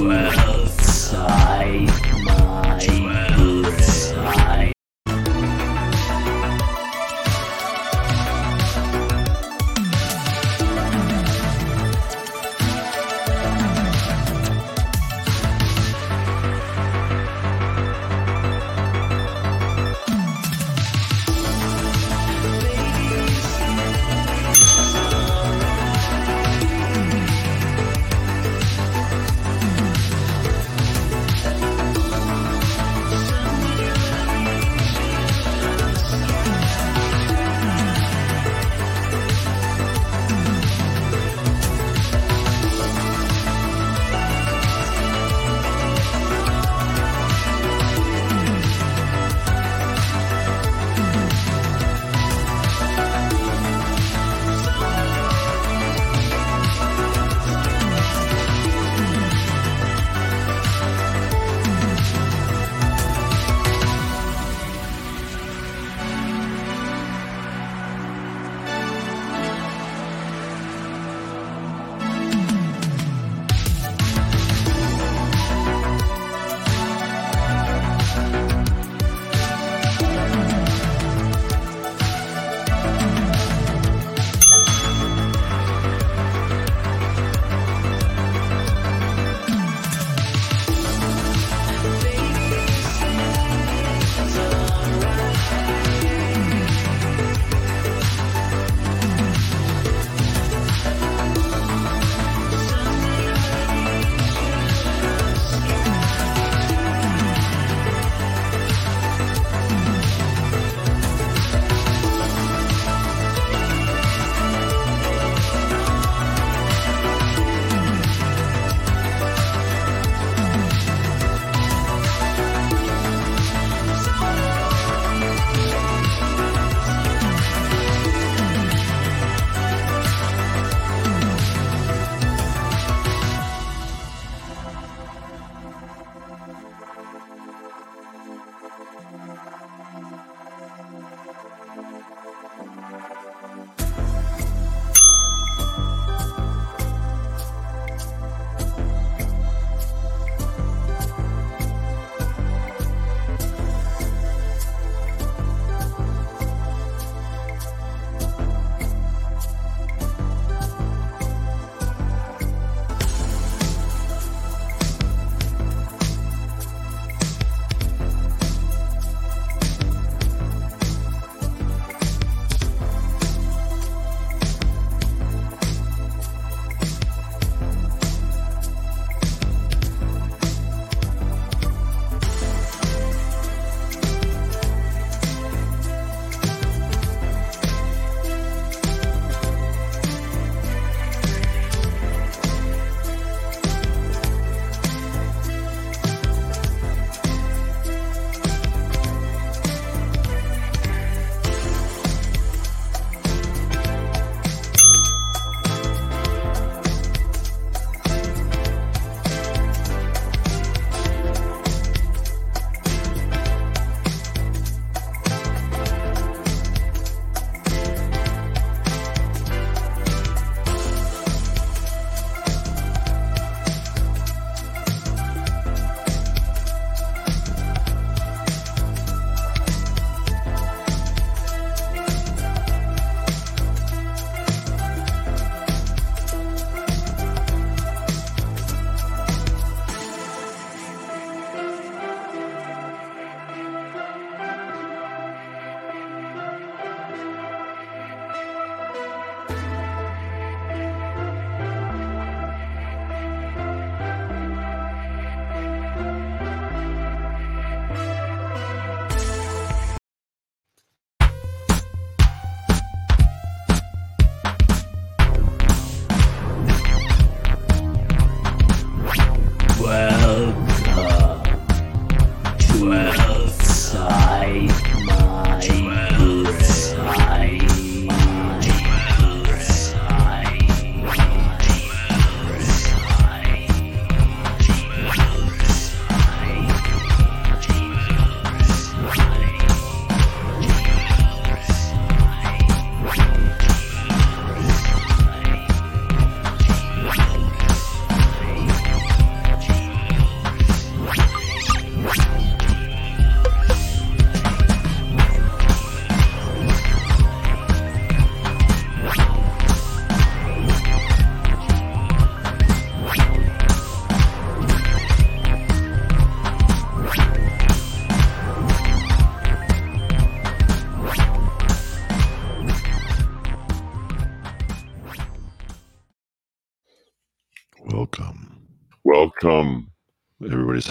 Inside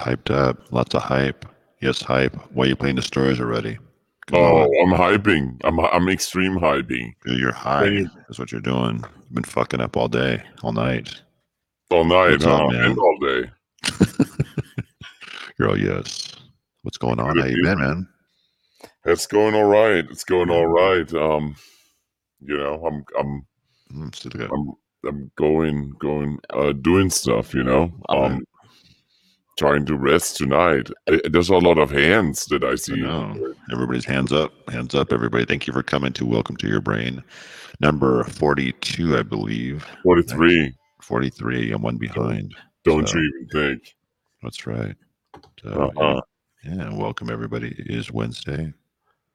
hyped up. Lots of hype. Yes, hype. Why are you playing the stories already? Come Oh, on. I'm hyping. I'm I'm extreme hyping You're high. That's what you're doing. You've been fucking up all day, all night. all night, What's up, and all day. Girl, yes. What's going on? How you been, man? It's going all right. It's going all right. Um, you know, I'm I'm Mm. I'm I'm going going uh doing stuff. You know, um, trying to rest tonight. There's a lot of hands that I I see. know. Everybody's hands up. Hands up, everybody. Thank you for coming to Welcome to Your Brain. Number 42, I believe. Forty three. 43. I'm one behind. Don't So- you even think? That's right. So, Uh-uh. yeah, uh-huh. welcome everybody. It is Wednesday,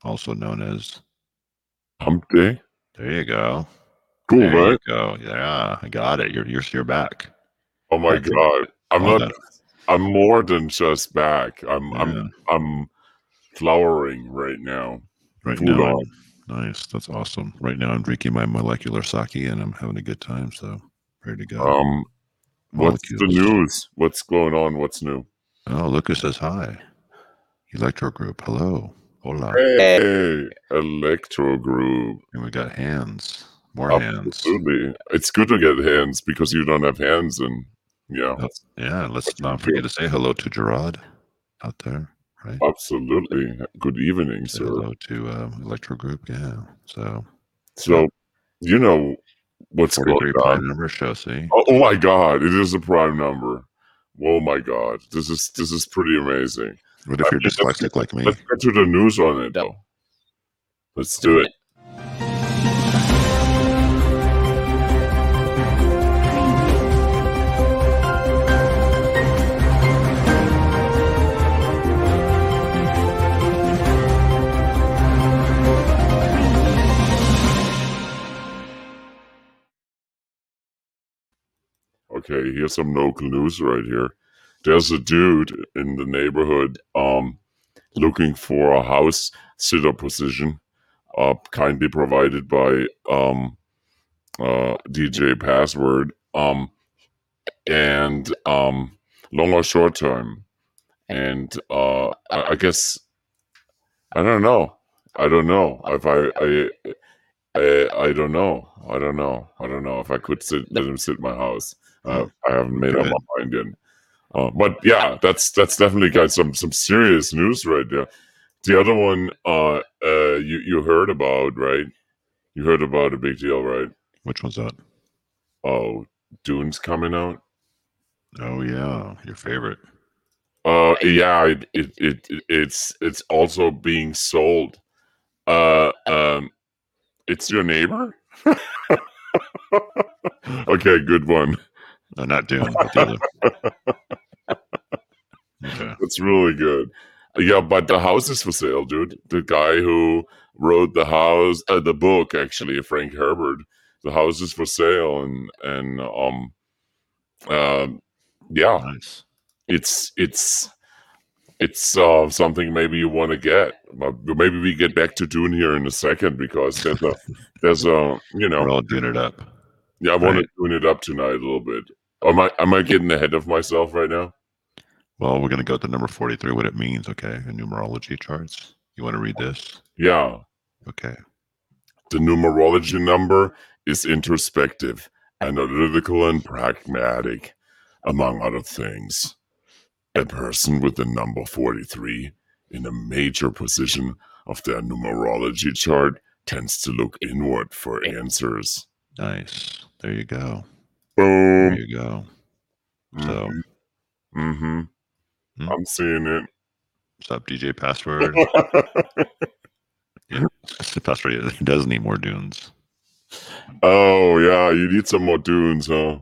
also known as. Hump day. There you go. Cool, there right? you go. Yeah, I got it. You're you're you're back. Oh my That's it. god. I'm Well not. done. I'm more than just back. I'm Yeah, I'm I'm flowering right now. right full now. on. Nice. That's awesome. Right now, I'm drinking my molecular sake and I'm having a good time. So ready to go. Um, what's the news? What's going on? What's new? Oh, Lucas says hi. Electro Group. Hello. Hola. Hey, Electro Group. And we got hands. More Oh, hands. Absolutely. It's good to get hands because you don't have hands, and yeah, Yeah, let's not forget to say hello to Gerard out there, right? absolutely. Good evening, Say sir. hello to um, Electro Group. Yeah. So So, you know what's going 43 prime on? number show. See, Oh, oh my God! It is a prime number. Oh my God! This is this is pretty amazing. what if you're let's- dyslexic like me? Let's get to the news on it, though. Let's do it. Okay, here's some local news right here. There's a dude in the neighborhood um looking for a house sitter position, uh kindly provided by um uh DJ Password. Um and um long or short term. And uh I, I guess I don't know. I don't know if I I I, I don't know. I don't know. I don't know if I could sit, let him sit in my house. Uh, I haven't made up my mind yet. Uh, but yeah, that's that's definitely got some some serious news right there. The other one, uh, uh, you you heard about, right? You heard about a big deal, right? Which one's that? Oh, Dune's coming out. Oh yeah, your favorite. Uh, yeah, it, it, it it's it's also being sold. Uh, um, it's your neighbor. okay, good one. No, not Dune. But the other. okay. That's really good. Yeah, but the house is for sale, dude. The guy who wrote the house, uh, the book, actually, Frank Herbert. The house is for sale, and and um, um, yeah, Nice. it's it's it's uh, something maybe you want to get. But maybe we get back to Dune here in a second because there's a there's a you know We're all doing it up. yeah I want right. to tune it up tonight a little bit. Am I am I getting ahead of myself right now? Well, we're gonna go to number forty-three. What it means, okay? In numerology charts. You want to read this? Yeah. Okay. The numerology number is introspective, analytical, and pragmatic, among other things. A person with the number 43 in a major position of their numerology chart tends to look inward for answers. Nice. There you go. There Boom. you go. So, hmm Hmm. I'm seeing it. what's up, DJ Password? Password he does need more dunes. oh, yeah, you need some more dunes, huh?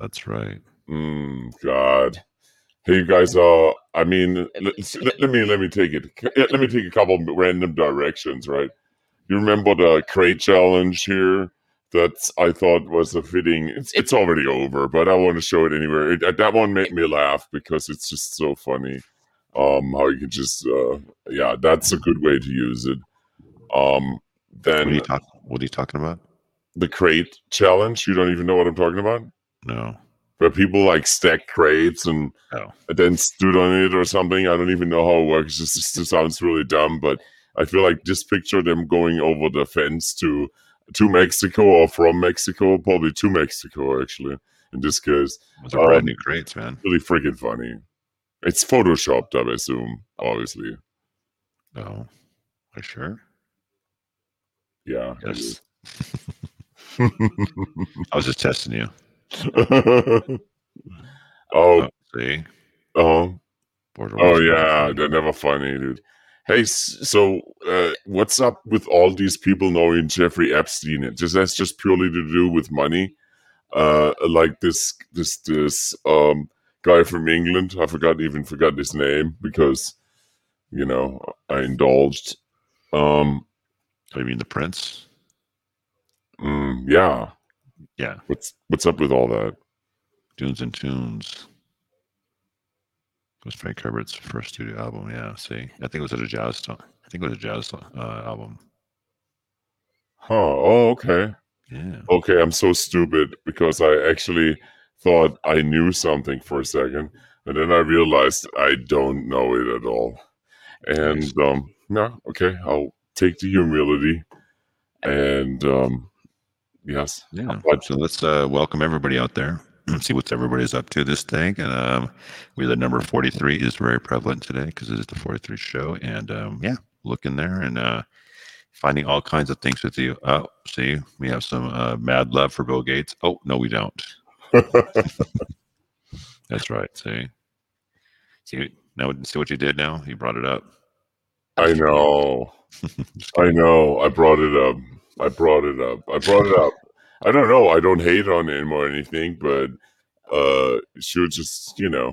That's right. Mm, God. Hey, you guys. Uh, I mean, let, let, me let me take it. Let me take a couple of random directions. Right. You remember the crate challenge here? That I thought was a fitting. It's it's already over, but I want to show it anyway. It, that one made me laugh because it's just so funny. Um, how you can just uh, yeah, that's a good way to use it. Um, What are then you talk? What are you talking about? the crate challenge. You don't even know what I'm talking about. No. where people like stack crates and Oh. then stood on it or something. I don't even know how it works. It just, it sounds really dumb, but I feel like just picture them going over the fence to to Mexico or from Mexico, probably to Mexico actually. In this case, Those are brand Um, new crates, man. really freaking funny. It's photoshopped, I assume. Obviously, Oh, are you sure? yeah. Yes. I was just testing you. oh, See, oh, Border oh Wars. yeah, they're never funny, dude. Hey, so uh, what's up with all these people knowing Jeffrey Epstein? It just that's just purely to do with money. Uh, like this, this, this um guy from England. I forgot even forgot his name because you know I indulged. Um, Oh, you mean the Prince? mm, yeah. Yeah, What's what's up with all that? Tunes and Tunes. Was Frank Herbert's first studio album. Yeah, see, I think it was at a jazz. I think it was a jazz uh, album. Huh. Oh, okay. Yeah. Okay, I'm so stupid because I actually thought I knew something for a second, and then I realized I don't know it at all. And um, no, okay, I'll take the humility. And um, yes, Yeah. But- So let's uh, welcome everybody out there. See what everybody's up to this thing. And um, we the number 43 is very prevalent today because it is the 43 show. And um, yeah, look in there and uh, finding all kinds of things with you. Oh, see, we have some uh, mad love for Bill Gates. Oh, no, we don't. That's right. See, see, now see what you did now? You brought it up. I know, I know. I brought it up. I brought it up. I brought it up. I don't know. I don't hate on him or anything, but uh, she was just, you know,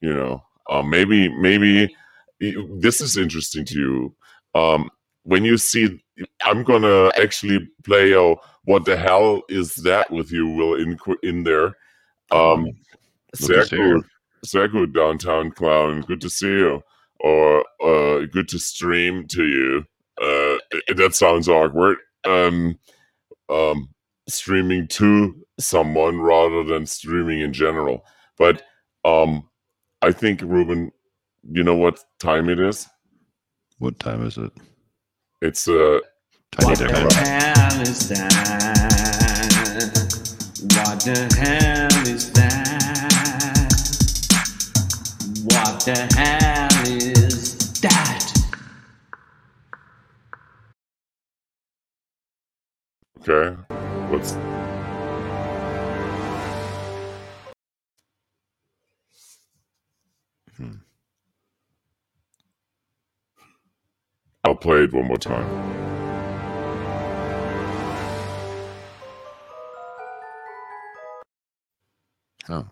you know, uh, maybe, maybe this is interesting to you. Um, when you see, I'm gonna actually play a "What the hell is that?" with you, Will in in there. Um, Good to see Serku, downtown clown. Good to see you, or uh, good to stream to you. Uh, that sounds awkward. Um, um, streaming to someone rather than streaming in general. But um, I think Ruben, you know what time it is? What time is it? It's uh, What the hell is that? What the hell is that? What the hell is that? okay. What's Hmm. I'll play it one more time. Oh,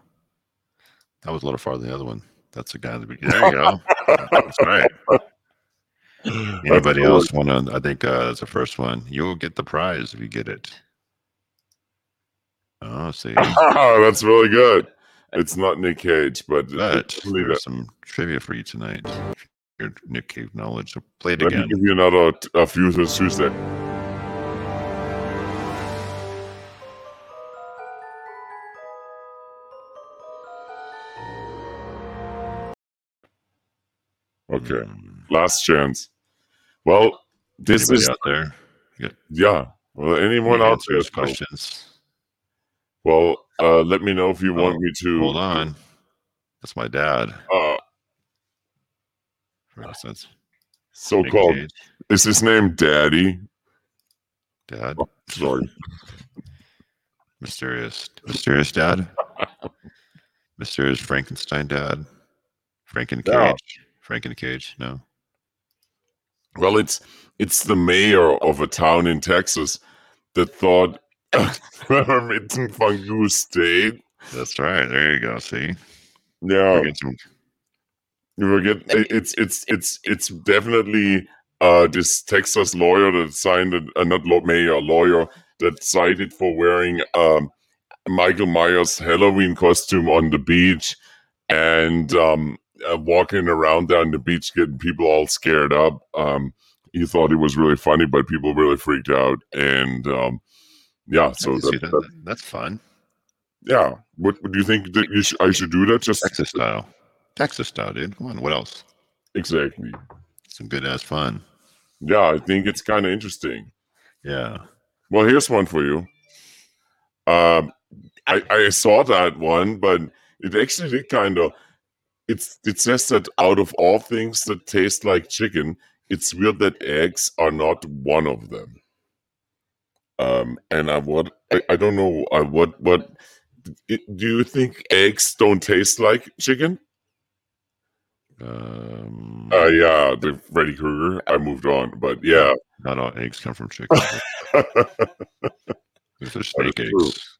that was a little farther than the other one. That's the guy at the beginning. There you go. That's right. Anybody That's else want to? I think uh, that's the first one. You'll get the prize if you get it. Oh, see, cool. That's really good. It's not Nick Cage, but but there's some trivia for you tonight. Your Nick Cage knowledge. So play it Let me again. give you another a few Tuesday. Okay, Mm. last chance. Well, this Anybody is out there? yeah. Well, anyone Any out there? questions? Well, uh, let me know if you Oh, want me to. Hold on. That's my dad. Uh, For instance, Nick so-called. Cage. Is his name Daddy? dad. Sorry. Mysterious, mysterious dad. mysterious Frankenstein dad. Franken cage. Franken cage. No. Well, it's it's the mayor of a town in Texas that thought Mitten Fungu State. That's right. There you go. See, Yeah, We're getting some- you will get it's it's it's it's definitely uh this Texas lawyer that signed it, uh, not law, mayor lawyer that cited for wearing um Michael Myers Halloween costume on the beach and um uh, walking around down the beach getting people all scared up. Um, he thought it was really funny, but people really freaked out. And um, yeah, so that, that. that- That's fun. yeah. What, what do you think that you sh- I should do that? Just Texas style. Texas style, dude. Come on, what else? exactly. Some good ass fun. Yeah, I think it's kind of interesting. Yeah. Well, here's one for you. Um, I, I saw that one, but it actually did kind of. It's it says that out of all things that taste like chicken, it's weird that eggs are not one of them. Um, and I what I, I don't know uh, what what it, do you think eggs don't taste like chicken? Um, Uh, yeah, the Freddy Krueger. I moved on, but yeah, not all eggs come from chicken. These are snake is true. eggs.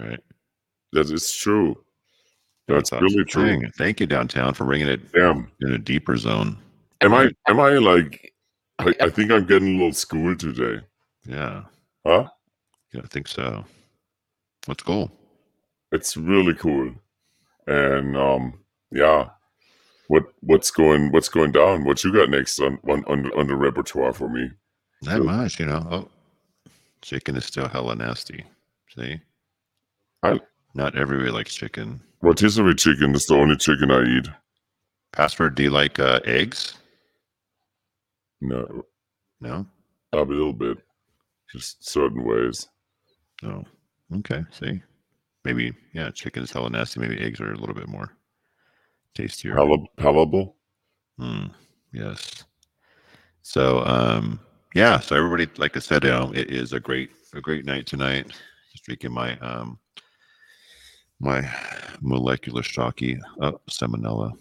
Right. that is true. That's That's really true. Dang, Thank you, downtown, for bringing it Damn. in a deeper zone. Am I am I like I, I think I'm getting a little school today. Yeah. Huh? Yeah, I think so. Let's go. It's really cool. And um yeah. What what's going what's going down? What you got next on on, on, on the repertoire for me? Not much, you know. Oh, chicken is still hella nasty. See? I- Not everybody likes chicken. Rotisserie chicken is the only chicken I eat. Password, do you like uh, eggs? No, No? a little bit. Just certain ways. No. Okay, see? Maybe, yeah, chicken is hella nasty. Maybe eggs are a little bit more tastier. Pal- palatable. Hmm. Yes. So, um, yeah. So everybody, like I said, you know, it is a great, a great night tonight. Just drinking my, um, my molecular shocky uh, salmonella.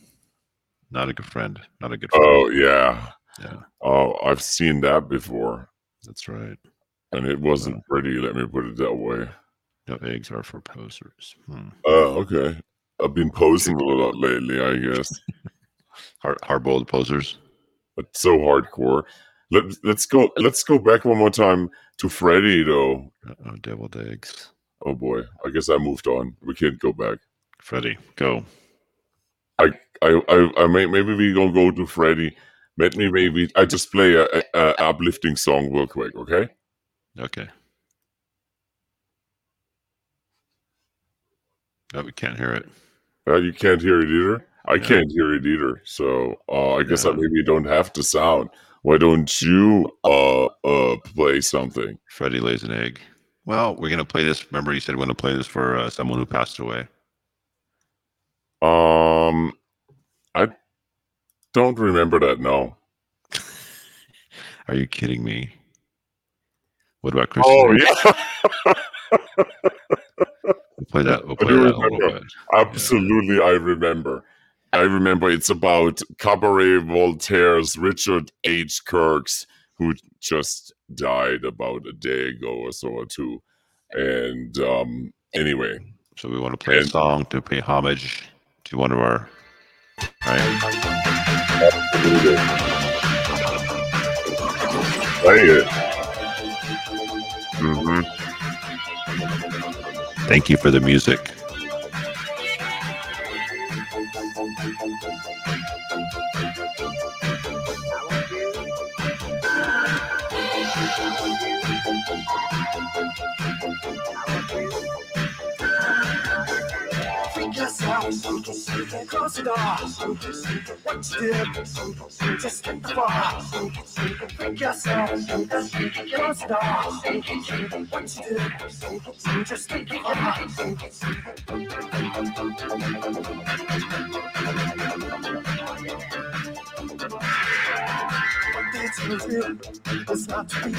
Not a good friend. Not a good friend. Oh yeah. Yeah, Oh, I've seen that before. that's right. And it wasn't pretty, let me put it that way. No eggs are for posers. Hmm. Oh, okay. I've been posing a lot lately, I guess. Hard, hard-boiled posers. but so hardcore. Let, let's go. Let's go back one more time to Freddy, though. Uh-oh, deviled eggs. Oh boy, I guess I moved on. We can't go back. Freddy, go. I, I, I may, maybe we gonna go to Freddy. Let me maybe. I just play a, a, a uplifting song real quick, okay? Okay. Oh, we can't hear it. Uh, you can't hear it either. I Yeah. can't hear it either. So uh, I guess I maybe don't have to sound. Why don't you uh uh play something? Freddy lays an egg. Well, we're gonna play this. Remember, you said we're gonna play this for uh, someone who passed away. Um, I don't remember that. No. Are you kidding me? What about Christmas? Oh yeah. We'll play that. We'll play that a little remember. bit. Absolutely, I remember. I remember it's about Cabaret Voltaire's Richard H. Kirks, who just died about a day ago or so or two. And um, anyway, So we want to play a song to pay homage to one of our. Right. Play it. hmm Thank you for the music. Door. What you did, just the bar. Freak yourself, door. What you did, just did you do? It's not to be.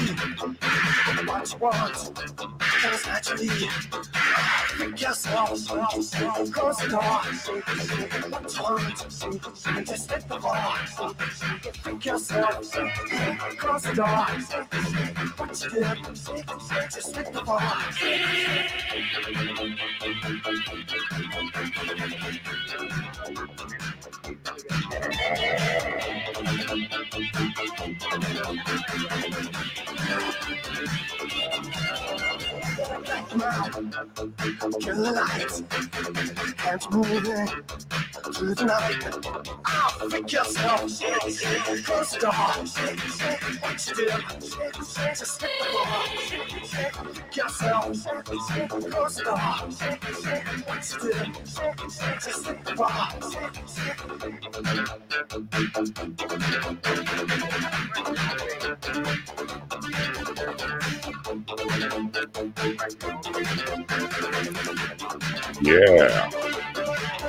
What you want, just naturally. Freak yourself, close the door. You want, just hit the bar. Freak yourself, close the door. What you did, just hit the back Kill the lights. Hands moving through the night. I'll pick yourself. Close the. Watch still. Just hit the ball. Pick yourself. Close the. Watch still. Just hit the. Yeah.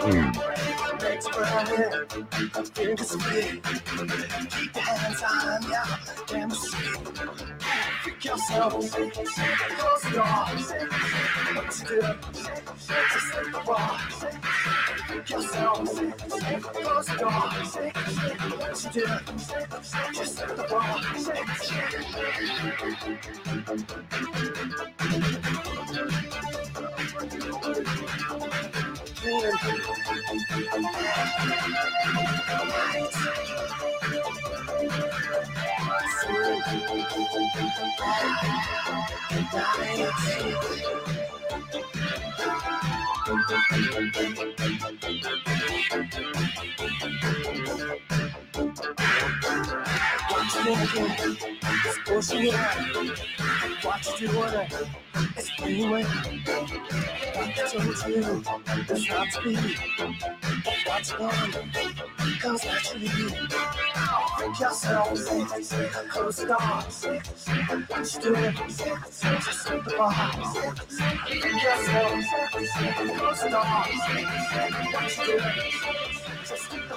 Mm. Legs burning, fingers split. Keep your hands on ya, damn sweet. Pick yourself, close the door. What you do? Just hit the ball. Pick yourself, close the door. What you do? Just hit the ball. Watch it again. It's pushing it out. Watch it water. It's anywhere. What told you? It's not to be. What's wrong? Comes naturally. Pick yourself. Close the door. What you? Just hit the bar. Pick yourself. Close the door. What you? Just hit the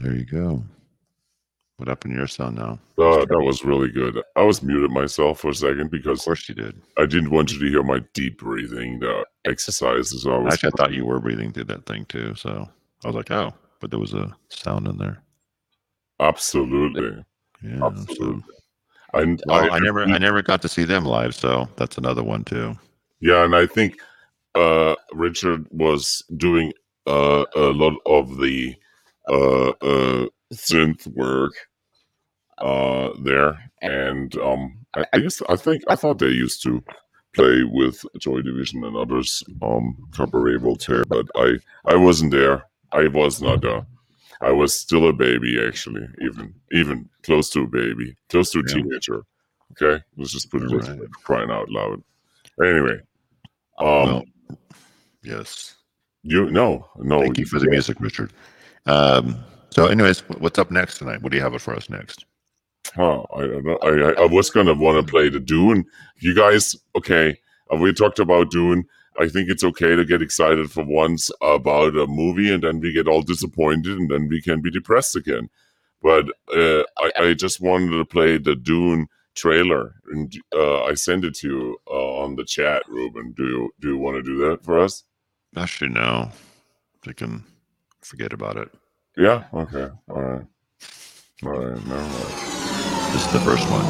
There you go. What up in your sound now? Uh, that was really good. I was muted myself for a second because, Of course you did. I didn't want you to hear my deep breathing the exercises. So I was Actually, I thought you were breathing through that thing too. So I was like, oh, but there was a sound in there. absolutely, Yeah. So, absolutely. And well, I, never, I never got to see them live, so that's another one too. Yeah, and I think uh, Richard was doing uh, a lot of the uh, uh, synth work uh, there, and um, I, I guess I think I thought they used to play with Joy Division and others, um, Cabaret Voltaire, but I I wasn't there. I was not uh I was still a baby, actually, even even close to a baby, close to a Yeah. teenager. Okay, let's just put it Right. crying out loud. Anyway, um, Well, yes. you no no. Thank you for the music, Richard. Um, so, anyways, what's up next tonight? What do you have for us next? Huh, I. I, I, I was gonna want to play the Dune. You guys, okay? Uh, we talked about Dune. I think it's okay to get excited for once about a movie, and then we get all disappointed, and then we can be depressed again. But uh, I, I just wanted to play the Dune trailer, and uh, I sent it to you uh, on the chat, Ruben. Do you do you want to do that for us? Actually, no. I can forget about it. Yeah. Okay. All right. All right. Never mind. This is the first one.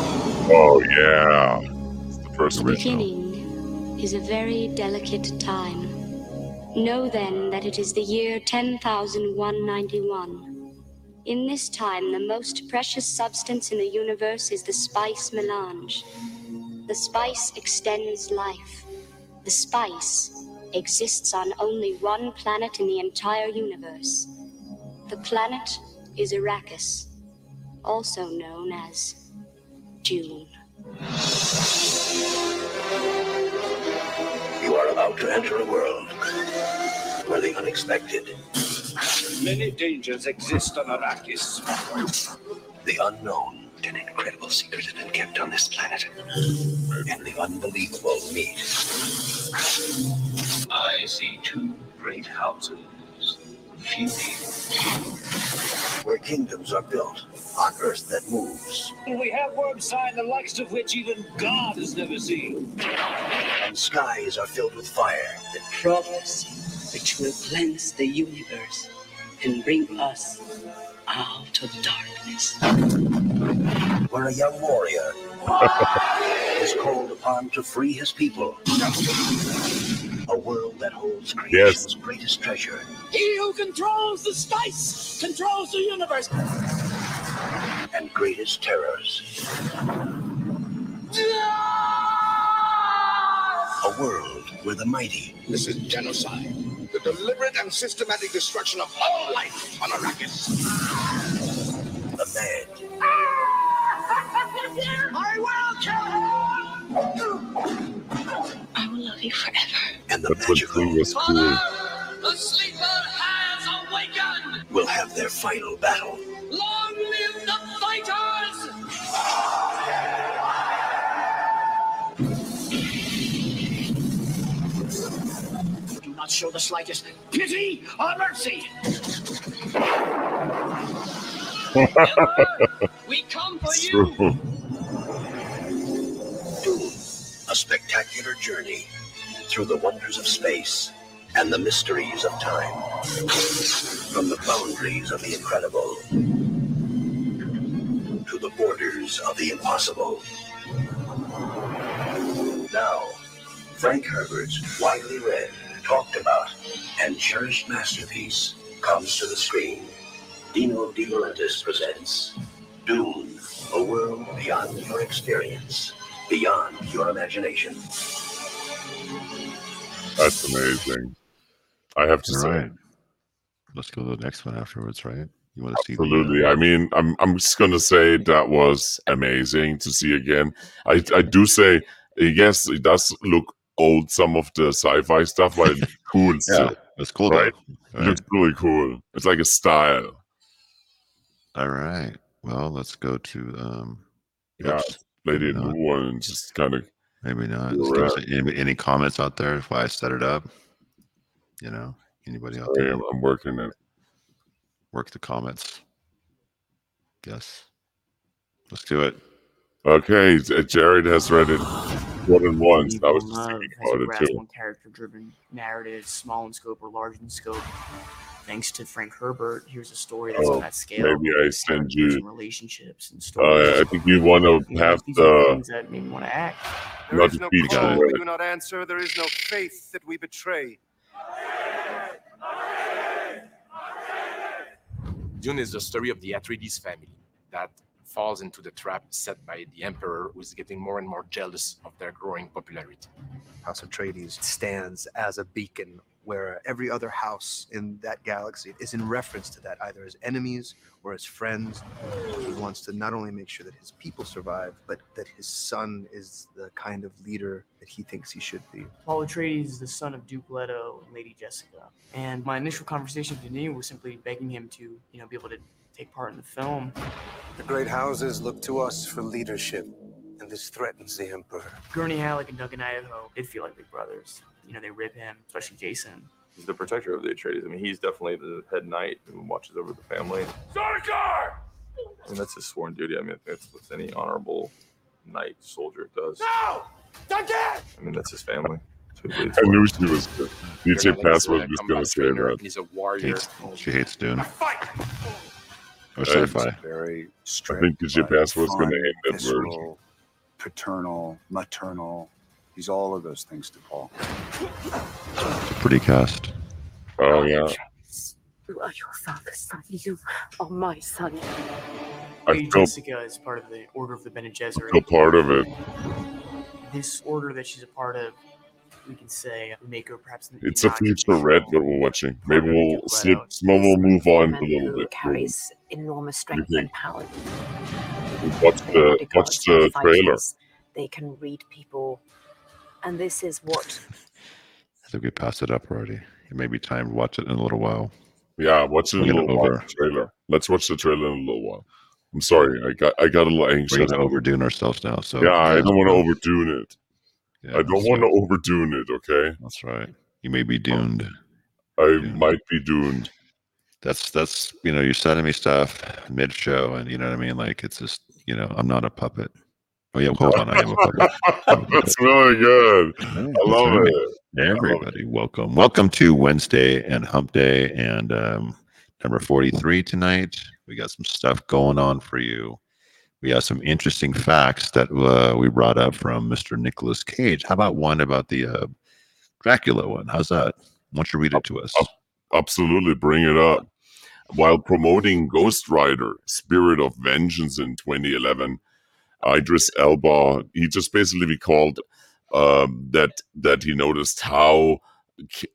Oh yeah. It's the first The. Original. beginning is a very delicate time. Know then that it is the year 10,191. In this time, the most precious substance in the universe is the spice melange. The spice extends life. The spice exists on only one planet in the entire universe. The planet is Arrakis, also known as Dune. You are about to enter a world where the unexpected, Many dangers exist on Arrakis. the unknown, and incredible secrets have been kept on this planet. And the unbelievable meet. I see two great houses feuding. where kingdoms are built on earth that moves, We have wormsign the likes of which even God has never seen. and skies are filled with fire. the prophecy which will cleanse the universe and bring us out of darkness. where a young warrior is called upon to free his people. A world that holds creation's greatest treasure He who controls the spice controls the universe. and greatest terrors. A world where the mighty This is genocide. The deliberate and systematic destruction of all life on Arrakis. the mad I will love you forever. and the That's what magical Clue was cool. The sleeper has awakened. will have their final battle. Long live the fighters! Do not show the slightest pity or mercy. we come for you. Spectacular journey through the wonders of space and the mysteries of time. From the boundaries of the incredible to the borders of the impossible. Now, Frank Herbert's widely read, talked about, and cherished masterpiece comes to the screen. Dino De Laurentiis presents Dune, a world beyond your experience, beyond your imagination. That's amazing. I have to All say, right. Let's go to the next one afterwards, right? You want to see the, uh, absolutely. I mean, I'm I'm just gonna say that was amazing to see again. I I do say yes, it does look old some of the sci-fi stuff, but it's cool. yeah, still. that's cool. Right. Though. It looks really cool. It's like a style. All right. Well, let's go to um. Yeah, oops, Lady in No. Blue one and just kind of maybe not. You're Let's go right. to- any, any comments out there? Why I set it up? You know, anybody out there? I'm, I'm working it. Work the comments. Yes. Let's do it. Okay, Jared has read it more than once. I was just Love thinking has about it too. character-driven narratives, small in scope or large in scope. Thanks to Frank Herbert, here's a story that's Oh, on that scale. maybe I send you- and relationships and stories. Uh, I think you want to You know, have these are the the things that made me want to act. There Not is no call got we do not answer. There is no faith that we betray. Dune is the story of the Atreides family that falls into the trap set by the Emperor, who is getting more and more jealous of their growing popularity. House Atreides stands as a beacon where uh, every other house in that galaxy is in reference to that, either as enemies or as friends. He wants to not only make sure that his people survive, but that his son is the kind of leader that he thinks he should be. Paul Atreides is the son of Duke Leto and Lady Jessica. And my initial conversation with Denis was simply begging him to, you know, be able to take part in the film. The great houses look to us for leadership, and this threatens the Emperor. Gurney Halleck and Duncan Idaho did feel like big brothers. You know, they rib him, especially Jason. He's the protector of the Atreides. I mean, he's definitely the head knight who watches over the family. Sardaukar! I mean, that's his sworn duty. I mean, that's what any honorable knight soldier does. No! Duncan! I mean, that's his family. That's who he bleeds I knew she was good. DJ Gurney Pass is was just going to say trainer. that. He's a warrior. Hates, she hates Dune Fight! or Uh, sci-fi. Very I strict. think DJ but Pass was going to fun, hate that word. paternal, maternal. He's all of those things to Paul. It's a pretty cast. Oh yeah, You are your father's son. You are my son. I Lady feel Jessica uh, is part of the Order of the Bene Gesserit. feel part of it. This order that she's a part of, we can say, we make her perhaps. It's a not- future red that we're watching. Maybe we'll slip. Maybe we'll move on a little who bit. carries enormous strength and power. Watch the watch the trailer. They can read people, and this is what I think we passed it up already. It may be time to watch it in a little while. Yeah, watch it in a little while. Trailer. Let's watch the trailer in a little while. I'm sorry, I got I got a little We're anxious. gonna overdoing ourselves now. So yeah, I don't want to overdo it. Yeah, I don't want to overdo it. Okay, That's right. You may be doomed. I might be doomed. that's that's you know you're sending me stuff mid show, and you know what I mean. Like it's just you know I'm not a puppet. Oh yeah, hold on, I am a puppet. I'm a puppet. That's really good. I love right. it. Everybody, welcome, welcome to Wednesday and Hump Day, and um, number forty-three tonight. We got some stuff going on for you. We have some interesting facts that uh, we brought up from Mr. Nicholas Cage. How about one about the uh, Dracula one? How's that? Why don't you read it to us? Absolutely, bring it up. While promoting Ghost Rider: Spirit of Vengeance in 2011, Idris Elba he just basically recalled um, that that he noticed how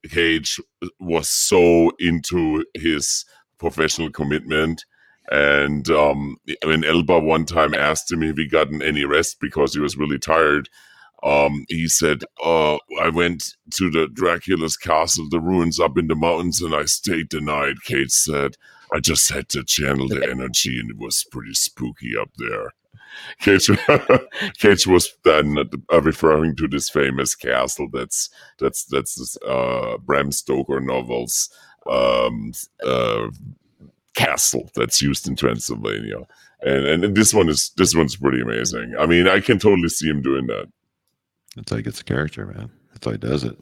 Cage was so into his professional commitment. And um, when Elba one time asked him if he gotten any rest because he was really tired, um, he said, uh, I went to the Dracula's castle, the ruins up in the mountains, and I stayed the night. Cage said, I just had to channel the energy, and it was pretty spooky up there. Cage, Cage was then referring to this famous castle that's that's that's uh, Bram Stoker novels um, uh, castle that's used in Transylvania, and and this one is this one's pretty amazing. I mean, I can totally see him doing that. That's how he gets a character, man. That's how he does it.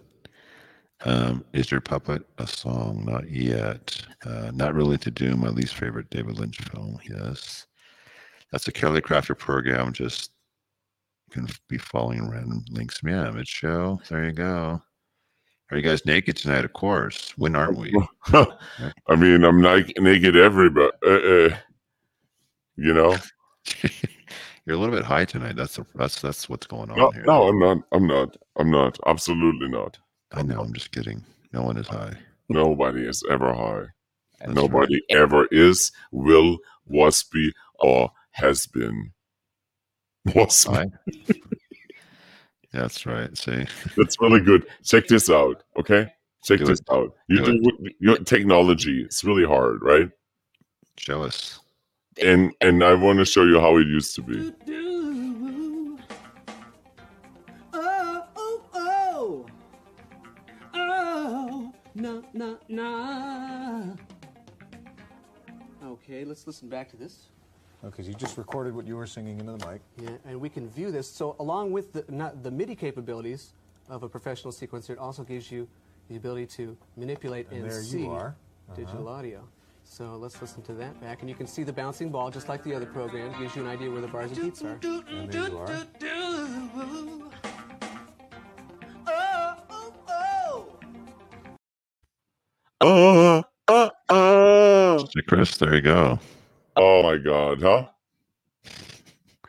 Um, is your puppet a song? Not yet. Uh, not really to do my least favorite David Lynch film. Yes, that's a Kelly Crafter program. Just can be following random links. Yeah, mid show. There you go. Are you guys naked tonight? Of course. When aren't we? I mean, I'm like naked everybody. Uh, uh, you know? You're a little bit high tonight. That's a, that's that's what's going on No, here. no, I'm not. I'm not. I'm not. Absolutely not. I know. I'm just kidding. No one is high. Nobody is ever high. That's Nobody ever is, will, was be, or has been. Was High. That's right. See, That's really good. Check this out, okay? Check Do this it. out. You Do do your technology. It's really hard, right? show us. And and I want to show you how it used to be. Oh, oh, oh. Oh, na, na, na. Okay, let's listen back to this. Okay, so you just recorded what you were singing into the mic. Yeah, and we can view this. So, along with the, not the MIDI capabilities of a professional sequencer, it also gives you the ability to manipulate and, And see digital Uh-huh. audio. So let's listen to that back, and you can see the bouncing ball, just like the other program. Gives you an idea where the bars and beats are. And there you are. Uh, uh, uh. So Chris, there you go. Oh my god, huh?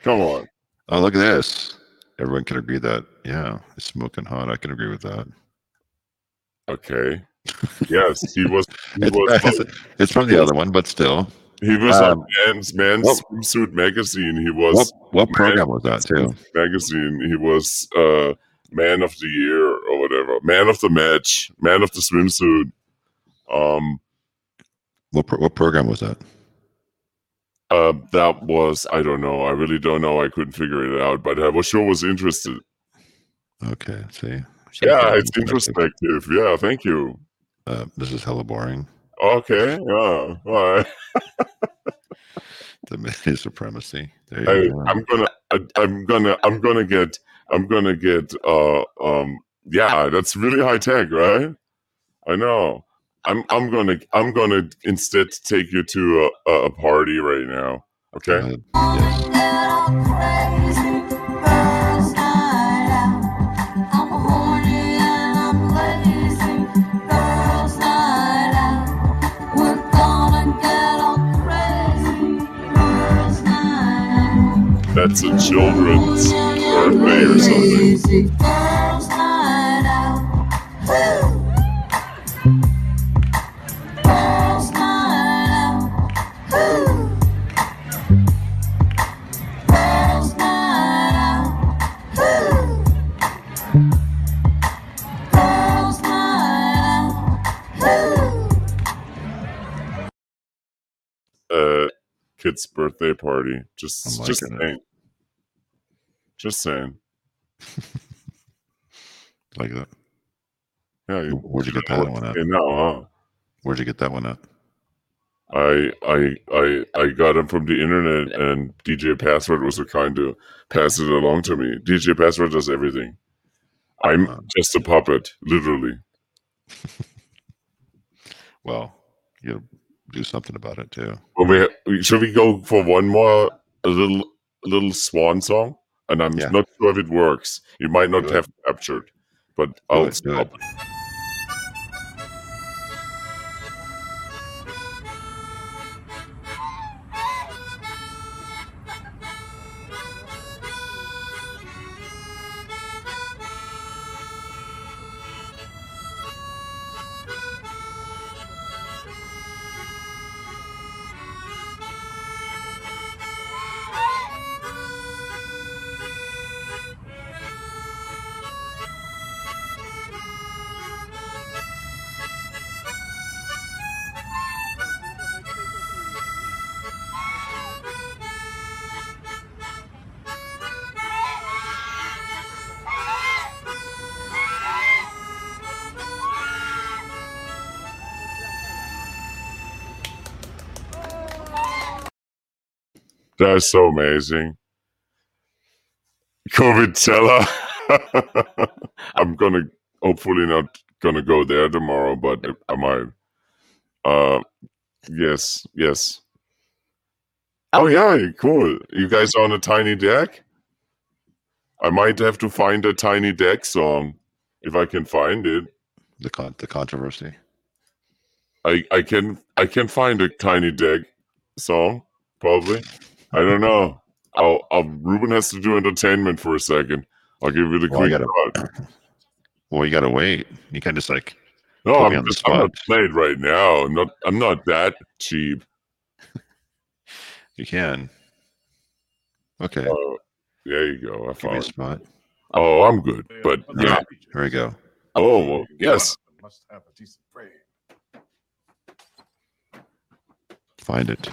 Come on. Oh, look at this. Everyone can agree that, yeah, it's smoking hot. I can agree with that. Okay. Yes, he was. He It's, was. it's, it's from the other one, but still. He was Um, on Man's Man's what- Swimsuit magazine. He What, was what program was that, too? magazine. He was uh, Man of the Year or whatever. Man of the Match. Man of the Swimsuit. Um, What, pro- what program was that? Uh, that was I don't know. I really don't know. I couldn't figure it out, but I was sure was interested. Okay, see. Yeah, it's introspective. Yeah, thank you. Uh, this is hella boring. Okay, yeah, all right. The mini supremacy. There I, go. I'm gonna, I, I'm gonna, I'm gonna get, I'm gonna get, uh, um, yeah, that's really high tech, right? I know. I'm, I'm gonna, I'm gonna instead take you to a, a party right now. Okay. That's a children's birthday or something. Kid's birthday party. Just, oh I'm just saying. Just saying. Like that. Yeah. You, Where'd you get that one at? Know, huh? Where'd you get that one at? I I I I got them from the internet, and DJ Password was so kind to pass it along to me. DJ Password does everything. I'm uh-huh. just a puppet, literally. Well, you do something about it too. Well, we, should we go for one more a little a little swan song? And I'm not sure if it works. You might not have captured, but I'll stop. That's so amazing. Coachella. I'm gonna hopefully not gonna go there tomorrow, but I might. Uh, yes, yes. Oh yeah, cool. You guys on a tiny deck? I might have to find a tiny deck song if I can find it. The con- the controversy. I I can I can find a tiny deck song probably. I don't know. I'll, I'll Ruben has to do entertainment for a second. I'll give you the Well, quick gotta- Well, you gotta wait. You can't just like No, I'm, on just, I'm not spot. played right now. I'm not. I'm not that cheap. You can. Okay. Uh, there you go. I Give me a found. spot. Oh, I'm good. But All yeah. right, Here we go. Oh well, yes. Must have a decent brain. Find it.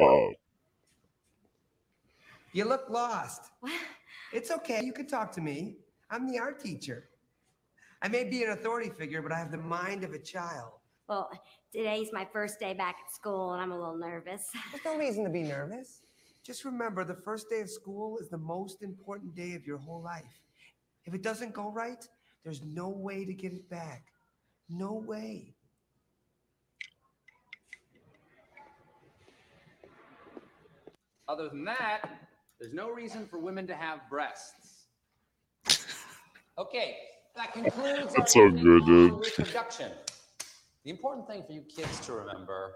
Oh, You look lost. It's okay. You can talk to me. I'm the art teacher. I may be an authority figure, but I have the mind of a child. Well, today's my first day back at school, and I'm a little nervous. There's no reason to be nervous. Just remember the first day of school is the most important day of your whole life. If it doesn't go right, there's no way to get it back. No way. Other than that, there's no reason for women to have breasts. Okay, that concludes That's our so good, dude. reproduction. The important thing for you kids to remember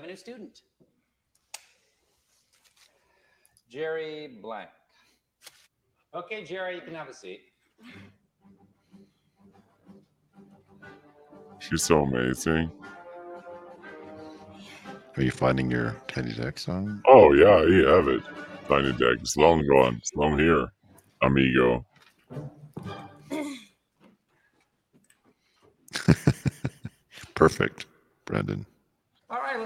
have a new student. Jerry Blank. Okay, Jerry, you can have a seat. she's so amazing. Are you finding your Tiny Deck song? Oh yeah, you have it. Tiny deck. It's long gone. It's long here, amigo. Perfect, Brendan.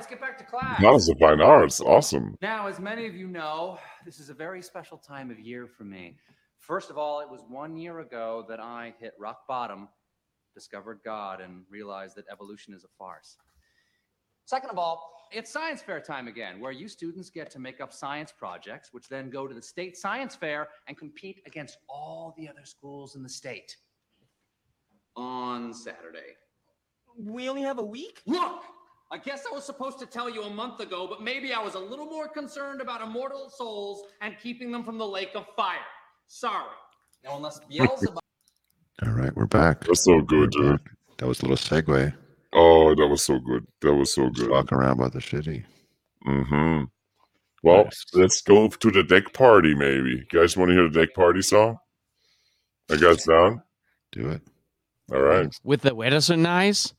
All right, let's get back to class. House of Fine oh, Arts. Awesome. Now, as many of you know, this is a very special time of year for me. First of all, it was one year ago that I hit rock bottom, discovered God, and realized that evolution is a farce. Second of all, it's science fair time again, where you students get to make up science projects, which then go to the state science fair and compete against all the other schools in the state on Saturday. We only have a week? Look, I guess I was supposed to tell you a month ago, but maybe I was a little more concerned about immortal souls and keeping them from the lake of fire. Sorry. Now, unless Beelzebub. All right, we're back. That's so good, dude. That was a little segue. Oh, that was so good. That was so Just good. walking around by the city. Mm-hmm. Well, let's go to the deck party, maybe. You guys want to hear the deck party song? I got it down. Do it. All right. With the weather so nice,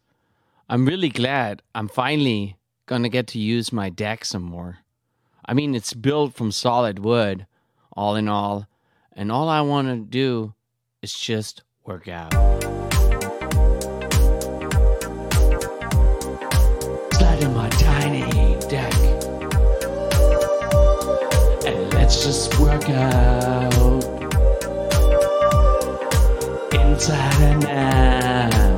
I'm really glad I'm finally gonna get to use my deck some more. I mean, it's built from solid wood, all in all. And all I want to do is just work out. Slide in my tiny deck. And let's just work out. Inside and out.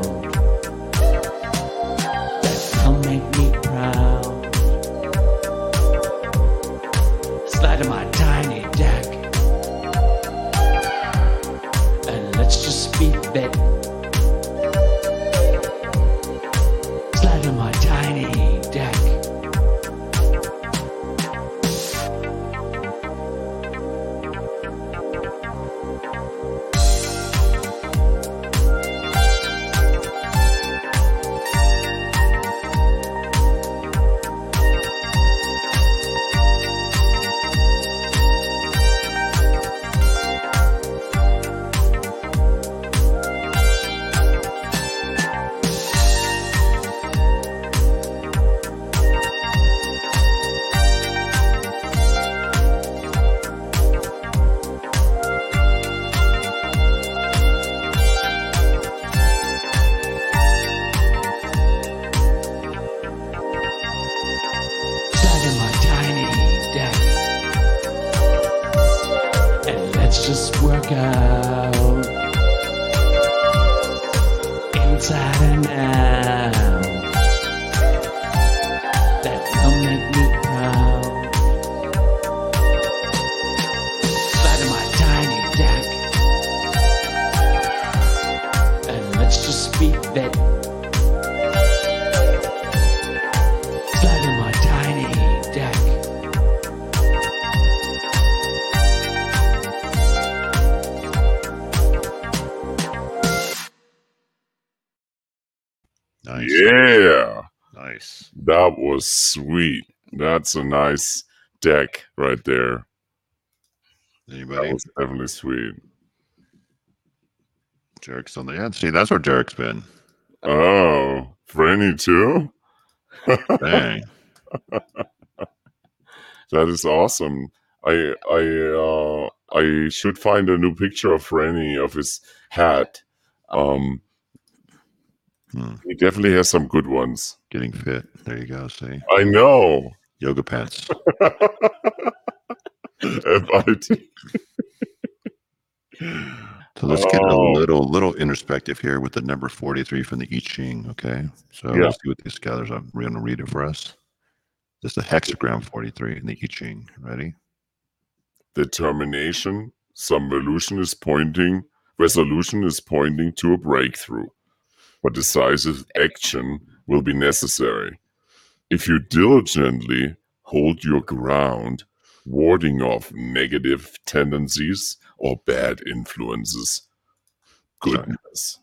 Yeah. Nice. That was sweet. That's a nice deck right there. Anybody? That was definitely sweet. Derek's on the end. See, that's where Derek's been. Oh, Franny too? Dang. that is awesome. I I uh I should find a new picture of Franny of his hat. Um Mm. he definitely has some good ones. Getting fit. There you go. See, I know. yoga pants. FIT. So let's get a Oh. little little introspective here with the number 43 from the I Ching. Okay. So Yeah. let's see what this gathers up. We're going to read it for us. This is the hexagram 43 in the I Ching. Ready? Determination. Some resolution is pointing resolution is pointing to a breakthrough. But decisive action will be necessary. If you diligently hold your ground, warding off negative tendencies or bad influences. Goodness.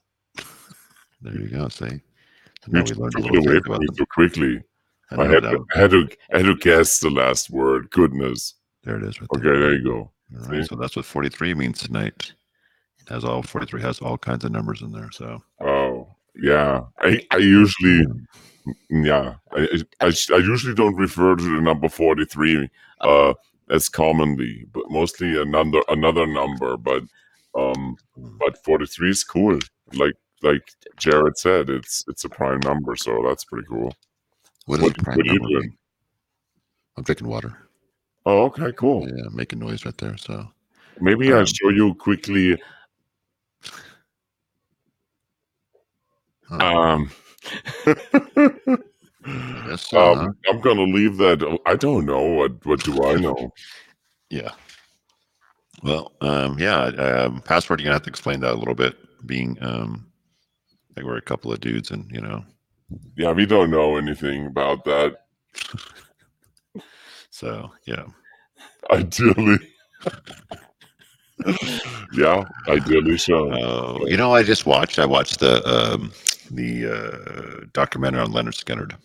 There you go. See? So You we learned a took it away from me too quickly. I I, had, to, I had to I had to guess the last word. Goodness. There it is. Right Okay, there you go. All right. See? So that's what 43 means tonight. It has all 43 has all kinds of numbers in there. So Oh, yeah. I, I usually, yeah, I, I, I usually don't refer to the number 43 uh, as commonly, but mostly another another number. But um, but 43 is cool. Like like Jared said, it's it's a prime number, so that's pretty cool. What is a prime what number doing? I'm drinking water. Oh, okay, cool. Yeah, making noise right there. So Maybe I'll show you quickly. Um, guess so, huh? um, I'm gonna leave that. I don't know. What what do I know? Yeah. Well, um, yeah, um, password. You're gonna have to explain that a little bit. Being, um, like we're a couple of dudes, and you know, Yeah, we don't know anything about that. so yeah. Ideally. yeah, ideally so. Oh, you know, I just watched. I watched the um, the uh, documentary on Lynyrd Skynyrd.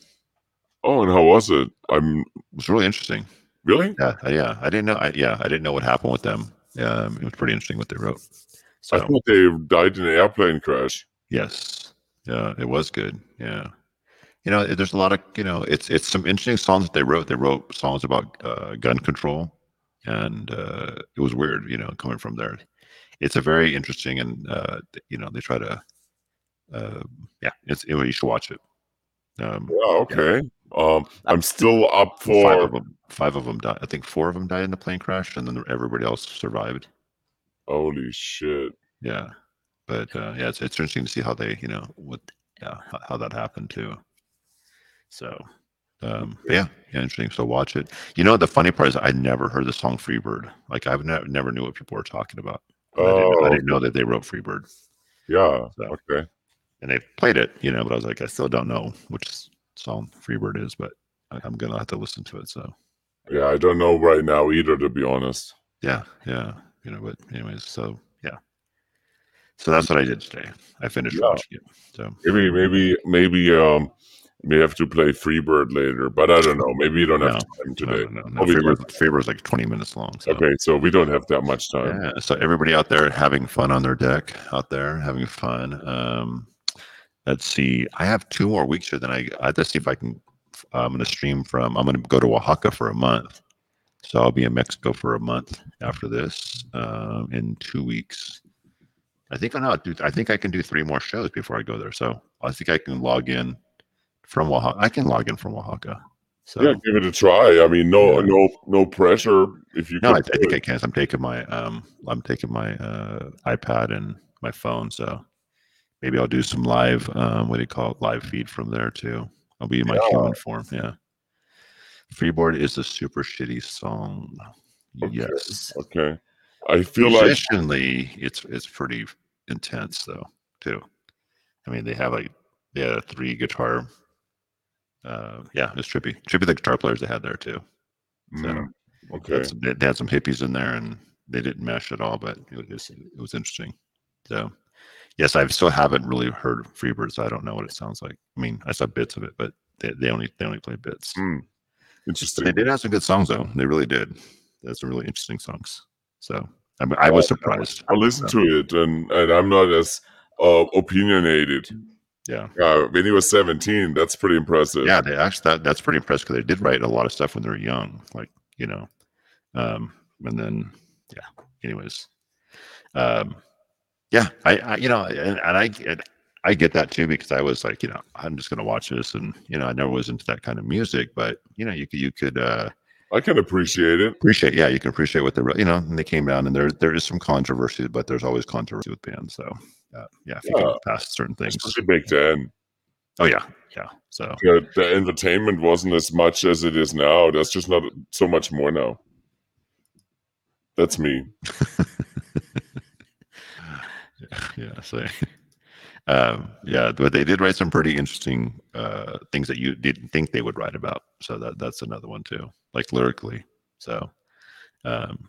Oh, and how was it? I'm It was really interesting. really. Yeah, I- yeah. I didn't know. I, yeah, I didn't know what happened with them. Um, it was pretty interesting what they wrote. So I thought they died in an airplane crash. Yes. Yeah, it was good. Yeah. You know, there's a lot of, you know, it's it's some interesting songs that they wrote. They wrote songs about uh, gun control. and uh, it was weird, you know, coming from there. It's a very interesting, and uh, you know, they try to, uh, yeah, it's it, you should watch it. Um, Yeah, okay. Um, I'm still up for five of them. Five of them died. I think four of them died in the plane crash, and then everybody else survived. Holy shit! Yeah, but uh, yeah, it's, it's interesting to see how they, you know, what, yeah, how, how that happened too. So, um, yeah, yeah, interesting. So watch it. You know, the funny part is I never heard the song Freebird. Like I've never never knew what people were talking about. I, didn't, Oh, I didn't know that they wrote Freebird. Yeah. So, Okay. And they played it, you know, but I was like, I still don't know which song Freebird is, but I, I'm gonna have to listen to it. So Yeah, I don't know right now either, to be honest. yeah, yeah, you know, but anyways, so yeah. So that's what I did today. I finished Yeah. watching it. So Maybe, maybe, maybe. Um, we have to play Freebird later, but I don't know. Maybe you don't have No, time today. no, no, no. Probably Freebird. Freebird's like 20 minutes long. So. Okay, so we don't have that much time. Yeah, so everybody out there having fun on their deck, out there having fun. Um, let's see. I have two more weeks here. Then I I have to see if I can. I'm going to stream from. I'm going to go to Oaxaca for a month. So I'll be in Mexico for a month after this. Um, in two weeks. I think I know. Dude, I think I can do three more shows before I go there. So I think I can log in from Oaxaca. I can log in from Oaxaca. So yeah, give it a try. I mean, no, Yeah. no, no pressure. If you no, I, can I do think it. I can. I'm taking my um, I'm taking my uh, iPad and my phone. So maybe I'll do some live. Um, what do you call it? Live feed from there too. I'll be in my Yeah. human form. Yeah. Freebird is a super shitty song. Yes. Okay. I feel like it's it's pretty intense though too. I mean, they have like they had a three guitar. Uh, yeah, it's trippy. Trippy the guitar players they had there too. So Mm, they okay. had some- they they had some hippies in there, and they didn't mesh at all, but it was it was interesting. So, yes, I still haven't really heard Freebird, so I don't know what it sounds like. I mean, I saw bits of it, but they, they only they only play bits. Mm, interesting. they did have some good songs though. They really did. They had some really interesting songs. So I, mean, I was surprised. I listened So, to it, and and I'm not as uh, opinionated. Yeah. Uh, when he was 17, that's pretty impressive. Yeah, they actually that, that's pretty impressive because they did write a lot of stuff when they were young, like you know, um, and then yeah. Anyways, um, yeah, I, I you know, and, and I and I get that too because I was like, you know, I'm just gonna watch this, and you know, I never was into that kind of music, but you know, you could you could uh, I can appreciate it. appreciate, yeah, you can appreciate what they're, you know, and they came down, and there there is some controversy, but there's always controversy with bands, so uh, yeah, if you Yeah. get past certain things, Especially back then. oh yeah, yeah, so The, the entertainment wasn't as much as it is now. There's just not so much more now. That's me. yeah so um yeah but they did write some pretty interesting uh things that you didn't think they would write about so that that's another one too like lyrically so um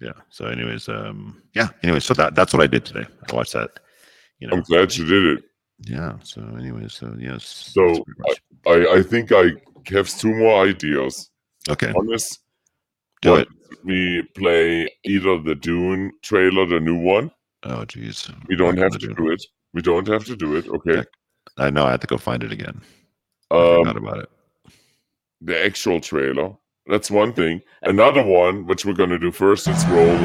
yeah so anyways um yeah anyway so that that's what i did today i watched that you know I'm glad you did it. yeah so anyways so yes So that's pretty much- I, I, think I have two more ideas. okay Honest, do it we play either the Dune trailer, the new one. Oh jeez We don't have gonna do it. We don't have to do it. Okay. i know i have to go find it again i Um, forgot about it the actual trailer. That's one thing. Another one, which we're gonna do first, it's roll.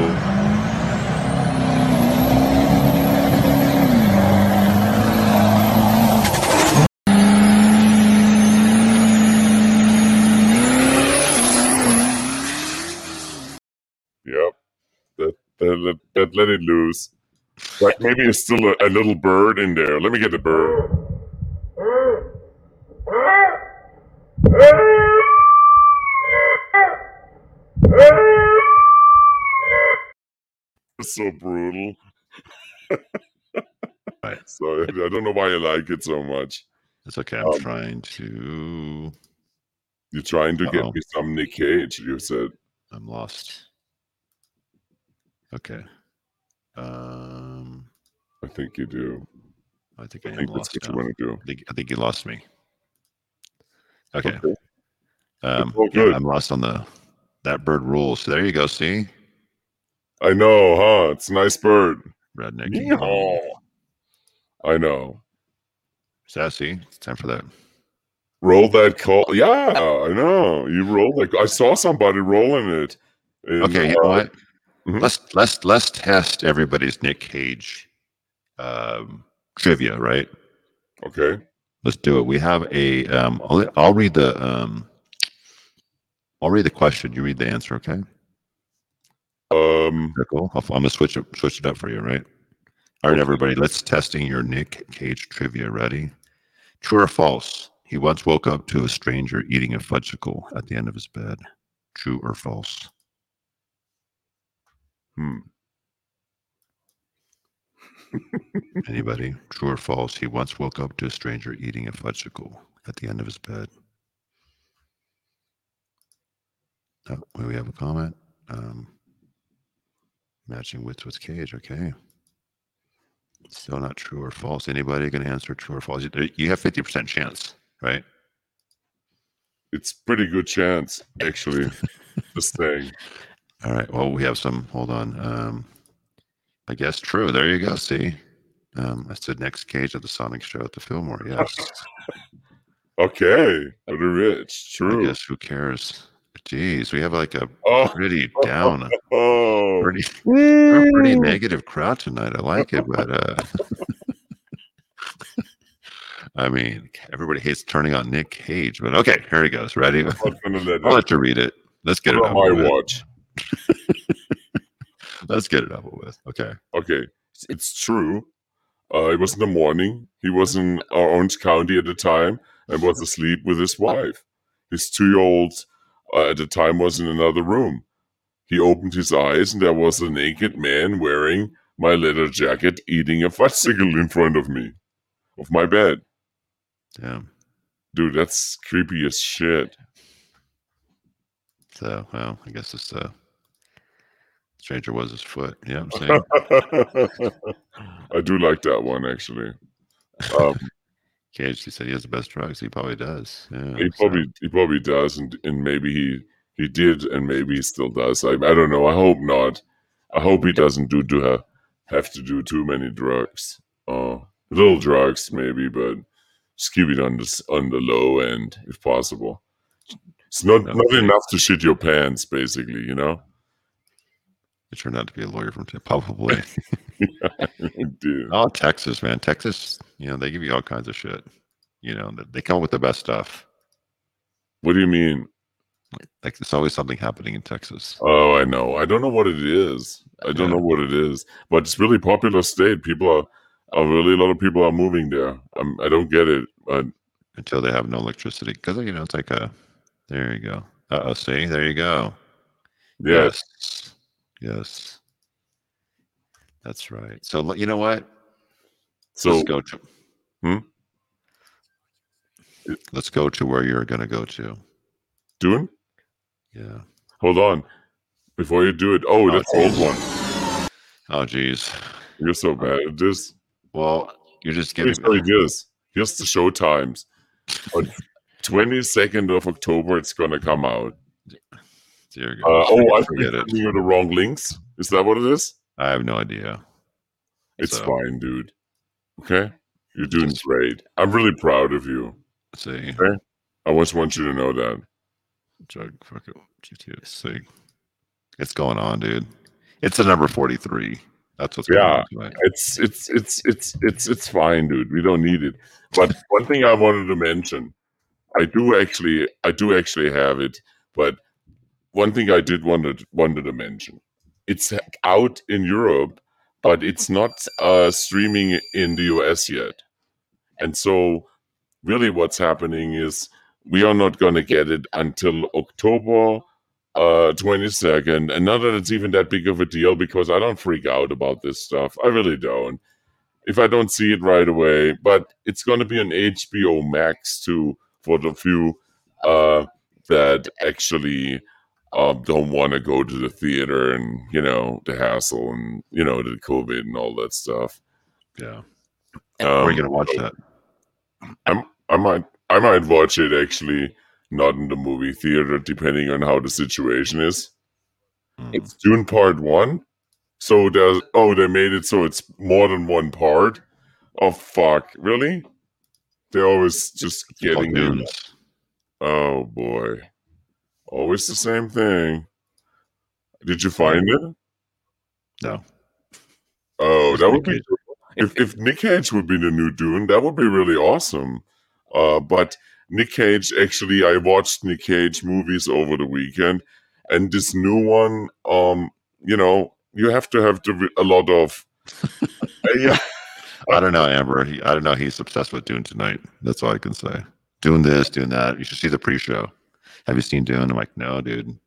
Yep. That that that let it loose. Like maybe it's still a, a little bird in there. Let me get the bird. It's so brutal. So I I don't know why you like it so much. it's okay i'm Um, trying to You're trying to Uh-oh. get me some Nick Cage, you said. I'm lost. Okay. Um, I think you do. I think I, I think lost that's what you want to do. I think, I think you lost me. Okay. Okay. Um, yeah. I'm lost on the that bird rules. So there you go. See, I know, huh? It's a nice bird. redneck. Yeehaw. I know. Sassy. It's time for that. Roll that call. Yeah, I know. You roll like I saw somebody rolling it. in, Okay, you know uh, what? Mhm. Let's let's let's test everybody's Nick Cage um, trivia, right? Okay. Let's do it. We have a. Um, I'll, I'll read the. Um, I'll read the question. You read the answer, okay? Um. Cool. I'll, I'm gonna switch it switch it up for you, right? All right, everybody. Let's testing your Nick Cage trivia. Ready? True or false? He once woke up to a stranger eating a fudgicle at the end of his bed. True or false? Hmm. Anybody? True or false? He once woke up to a stranger eating a fudgicle at the end of his bed. Oh, we have a comment. Um, matching wits with Cage. Okay. Still not true or false. Anybody can answer true or false? You- You have fifty percent chance, right? It's pretty good chance, actually. this thing. All right. Well, we have some. Hold on. Um, I guess true. There you go. See, um, I said next Cage at the Sonic Show at the Fillmore. Yes. Okay. It's rich. I True. guess who cares? Jeez, we have like a Oh. pretty down, Oh. pretty, a pretty negative crowd tonight. I like it, but uh, I mean, everybody hates turning on Nick Cage. But okay, here he goes. Ready? I'm not gonna let I'll let you read it. Let's get it on my watch. Let's get it over with. Okay. Okay. It's true. Uh, it was in the morning. He was in uh, Orange County at the time and was asleep with his wife. His two year old uh, at the time was in another room. He opened his eyes and there was a naked man wearing my leather jacket eating a fudgesicle in front of me, of my bed. Damn. Dude, that's creepy as shit. So, well, I guess it's uh, stranger was his foot. Yeah, I'm saying. I do like that one actually. Um, Cage, he said he has the best drugs. He probably does. Yeah, he so- probably he probably does, and and maybe he he did, and maybe he still does. I I don't know. I hope not. I hope he doesn't do to have have to do too many drugs. Uh, little drugs maybe, but just keep it on the on the low end if possible. It's not not enough to shit your pants, basically. You know. It turned out to be a lawyer from Te- probably. Dude. oh, Texas, man, Texas. You know they give you all kinds of shit. You know they- they come up with the best stuff. What do you mean? Like there's always something happening in Texas. Oh, I know. I don't know what it is. I don't Yeah. know what it is, but it's really popular state. People are, are really a lot of people are moving there. Um, I don't get it, but until they have no electricity. Because you know it's like a. There you go. Uh oh. See, there you go. Yeah. Yes. Yes. That's right. So you know what? So- let's go to. Hmm? Let's go to where you're going to go to. doing. Yeah. Hold on, before you do it. Oh, Oh, that's the old one. Oh, geez. You're so bad at this. Well, you're just giving. this. Here's the show times. On 22nd of October, it's gonna come out. Uh, oh, I forget it. you the wrong links. Is that what it is? I have no idea. It's So- fine, dude. Okay, you're doing great. I'm really proud of you. See, Okay, I just want you to know that. drug fucking GTO. See, it's going on, dude. It's a number forty-three. That's what's going Yeah, on it's it's it's it's it's it's fine, dude. We don't need it. But one thing I wanted to mention, I do actually, I do actually have it. But one thing I did wanted wanted to mention, it's out in Europe, but it's not uh, streaming in the US yet. And so, really, what's happening is we are not going to get it until October uh 22nd and not that it's even that big of a deal because i don't freak out about this stuff. I really don't. If i don't see it right away but it's going to be on hbo max too for the few uh that actually um, don't want to go to the theater and you know the hassle and you know the covid and all that stuff Yeah. um, Where are you gonna watch that? I'm, I might I might watch it actually not in the movie theater depending on how the situation is. Hmm. It's Dune Part One, so there's oh they made it so it's more than one part. Oh fuck, really? They're always just It's called getting you. Dunes. Oh always the same thing. Did you find it? No. Oh, that would be if if Nick Cage would be the new Dune, that would be really awesome. Uh, but Nick Cage, actually, I watched Nick Cage movies over the weekend, and this new one, um, you know, you have to have the, a lot of, yeah, I don't know, Amber. He, I don't know. He's obsessed with Dune tonight. That's all I can say. Doing this, doing that. You should see the pre-show. Have you seen Dune? I'm like, no, dude.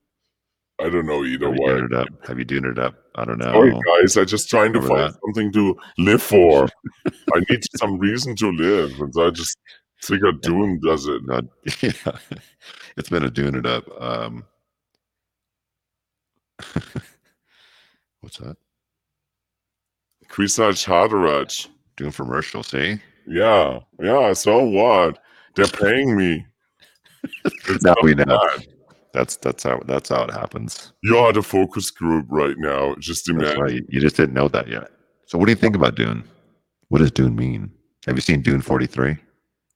I don't know either Have you way. dune it up? Have you dune it up? I don't know. Sorry, guys. I'm just trying to Remember find that? something to live for. I need some reason to live, and I just figured Dune does it. God, yeah, it's been a dune it up. Um, what's that? Kwisatz Haderach. Dune commercial. See? Yeah, yeah. So what? They're paying me. Now we know. bad. That's that's how that's how it happens. You're the focus group right now. Just imagine. right. You just didn't know that yet. So, what do you think about Dune? What does Dune mean? Have you seen Dune 43?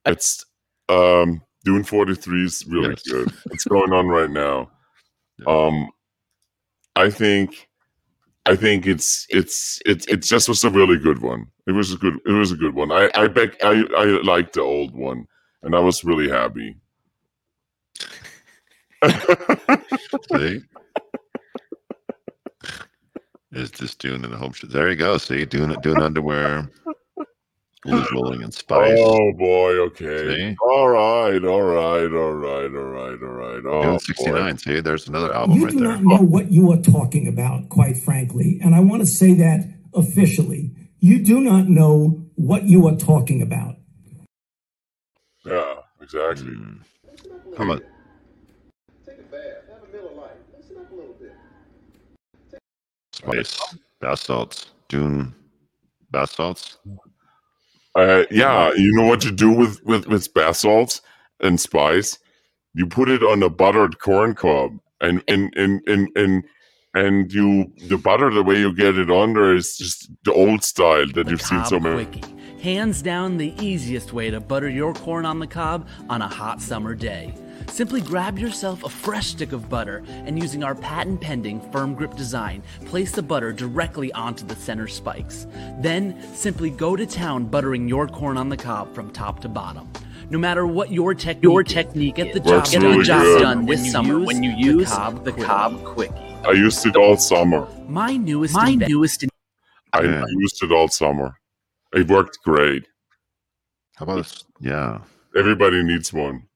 It's um Dune 43 is really Yes. good. It's going on right now. Um I think I think it's it's it's it just was a really good one. It was a good it was a good one. I I back I I liked the old one and I was really happy. See? Is this Dune in the home show? There you go. See, Dune, Dune underwear. Blues rolling in spice. Oh boy, okay. See? All right, all right, all right, all right, all right. Oh, Dune boy. See, there's another album You right do there. not know what you are talking about, quite frankly. And I want to say that officially. You do not know what you are talking about. Yeah, exactly. Hmm. How about spice? Bath salts. Dune bath salts. Uh, yeah, you know what you do with with with bath salts and spice? You put it on a buttered corn cob, and and and and and and you the butter the way you get it under is just the old style that you've seen so many. Quickie. Hands down the easiest way to butter your corn on the cob on a hot summer day. Simply grab yourself a fresh stick of butter and using our patent pending firm grip design, place the butter directly onto the center spikes. Then simply go to town buttering your corn on the cob from top to bottom. No matter what your technique, your technique get the job, get really the job good. done when this you summer use when you use the cob, the Quickie. Cobb Quickie. I used it all summer. My newest my newest I, I used it all summer. It worked great. How about this? Yeah. Everybody needs one.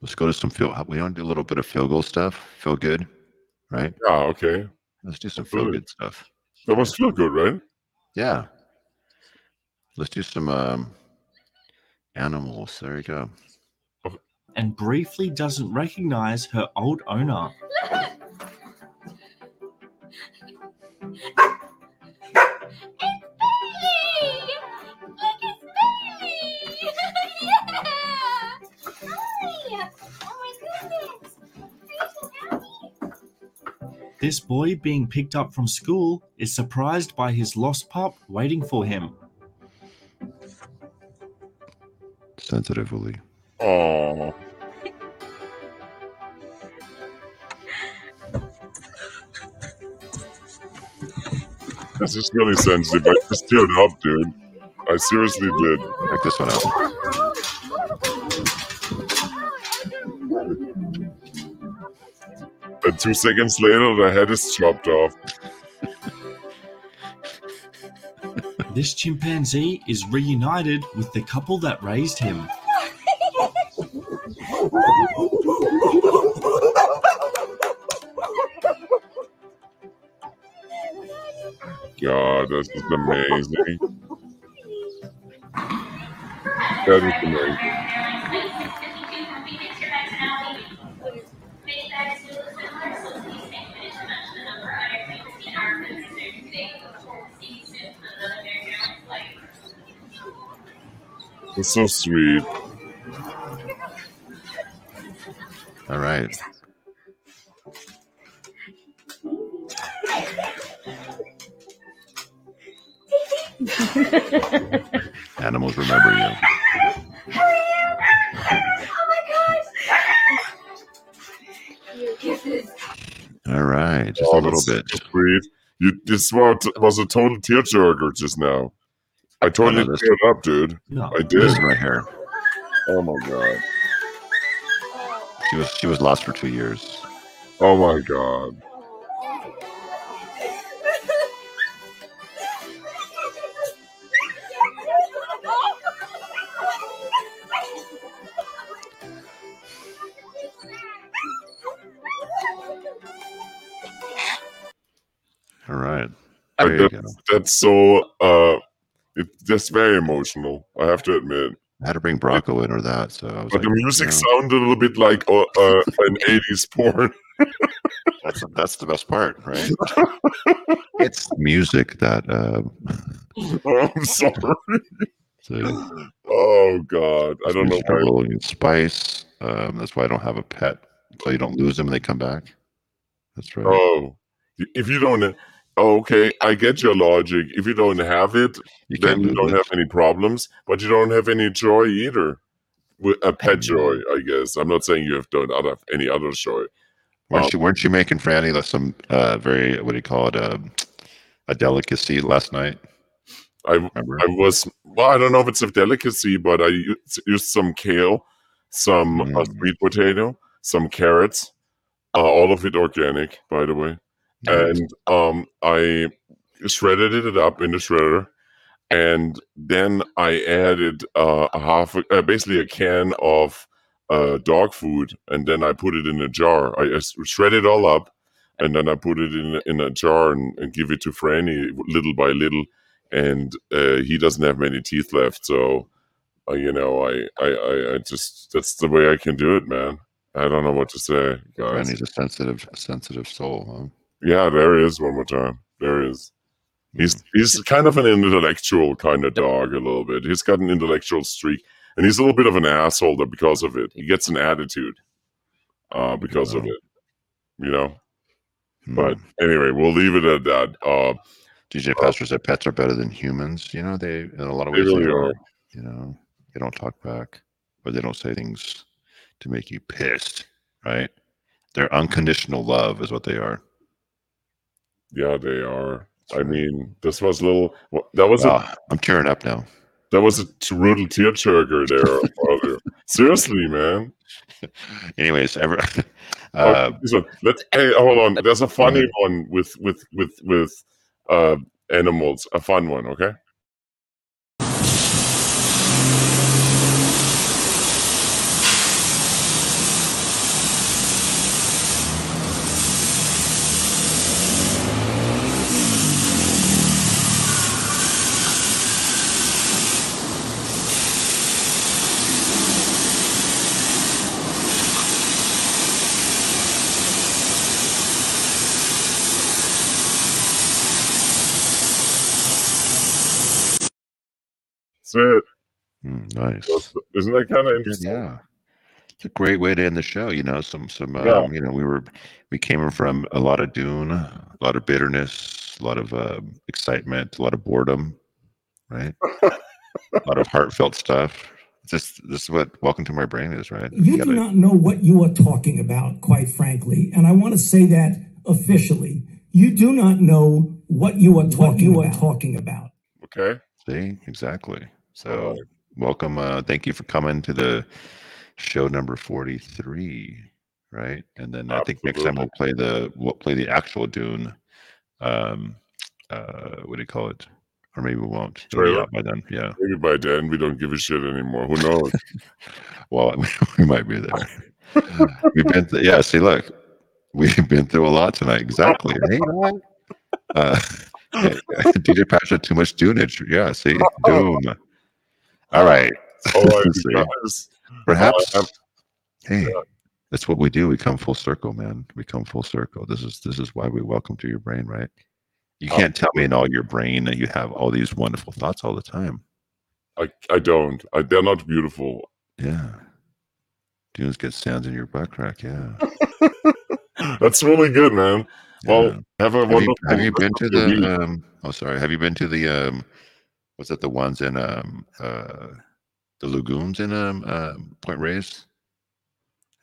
Let's go to some feel. We want to do a little bit of field goal stuff. Feel good, right? Yeah, okay. Let's do some feel Good. good stuff. That must feel good, right? Yeah. Let's do some um, animals. There you go. and briefly doesn't recognize her old owner. This boy being picked up from school is surprised by his lost pup waiting for him. Sensitively. Oh. This is really sensitive. I just teared up, dude. I seriously did. Check this one out. And two seconds later, the head is chopped off. This chimpanzee is reunited with the couple that raised him. God, this is amazing. That is amazing. It's so sweet. All right. Animals remember you. All All right, just Oh, a little bit. so Sweet. You, this was, was a total tearjerker just now. I totally this- teared up, dude. No, I did. this right here. Oh my god. She was she was lost for two years. Oh my god. All right. I- There you go. that's, that's so uh it, that's very emotional, I have to admit. I had to bring Bronco in or that, so I was But like, the music you know, sounded a little bit like uh, uh, an 80s porn. that's that's the best part, right? it's music that um, Oh, I'm sorry. so Oh god. I don't know why. Spice. Um, that's why I don't have a pet, so you don't lose them when they come back. That's right. Oh, if you don't, okay, I get your logic. If you don't have it, You then you don't it. have any problems, but you don't have any joy either. With a pet joy, I guess. I'm not saying you have done other any other joy. Weren't Um, you weren't you making Franny some uh, very what do you call it um, a delicacy last night? I I was well. I don't know if it's a delicacy, but I used, used some kale, some uh, Mm. sweet potato, some carrots, uh, all of it organic, by the way. And um, I shredded it up in the shredder, and then I added uh, a half, uh, basically a can of uh, dog food, and then I put it in a jar. I, I shred it all up, and then I put it in in a jar and, and give it to Franny little by little. And uh, he doesn't have many teeth left, so uh, you know, I, I, I, I just that's the way I can do it, man. I don't know what to say, guys. Franny's a sensitive sensitive soul, huh? Yeah, there is one more time. There is. He's he's kind of an intellectual kind of dog, a little bit. He's got an intellectual streak, and he's a little bit of an asshole though because of it. He gets an attitude, uh, because of it. You know. Hmm. But anyway, we'll leave it at that. Uh, DJ Pastor said pets are better than humans. You know, they in a lot of They ways really are. You know, they don't talk back, or they don't say things to make you pissed. Right? They're unconditional love, is what they are. Yeah, they are. I mean, this was a little. That was Wow, a I'm tearing up now. that was a brutal tearjerker there. Seriously, man. Anyways, ever. Oh, Uh, this one. Let's. Hey, hold on. There's a funny one with with with with uh animals. A fun one. Okay. It. mm, nice. That's- Isn't that kind of interesting? Yeah. It's a great way to end the show. You know, some some um, Yeah. you know, we were we came from a lot of Dune, a lot of bitterness, a lot of um, excitement, a lot of boredom, right? a lot of heartfelt stuff. Just this is what Welcome to My Brain is, right? You do not know what you are talking about, quite frankly. And I want to say that officially. You do not know what you are talking, you are talking about. Okay. See, exactly. So, welcome. Uh, thank you for coming to the show number forty-three, right? And then I think next time we'll play the we'll play the actual Dune. Um, uh, what do you call it? Or maybe we won't. Trailer? by then. Yeah. Maybe by then we don't give a shit anymore. Who knows? Well, we might be there. We've been. Th- yeah. See, look, we've been through a lot tonight. Exactly. Uh, DJ Patch had too much Dunage. Yeah. See, Doom. All right. All right, See? Perhaps. Uh, hey, that's what we do. We come full circle, man. We come full circle. This is this is why we welcome to your brain, right? You can't tell me in all your brain that you have all these wonderful thoughts all the time. I I don't. I, they're not beautiful. Yeah. Dunes get sands in your butt crack. Yeah. That's really good, man. Well, have a Have you, have you been to rest of your week. the? Um, oh, sorry. Have you been to the? Um, was it the ones in um uh the lagoons in um uh, Point Reyes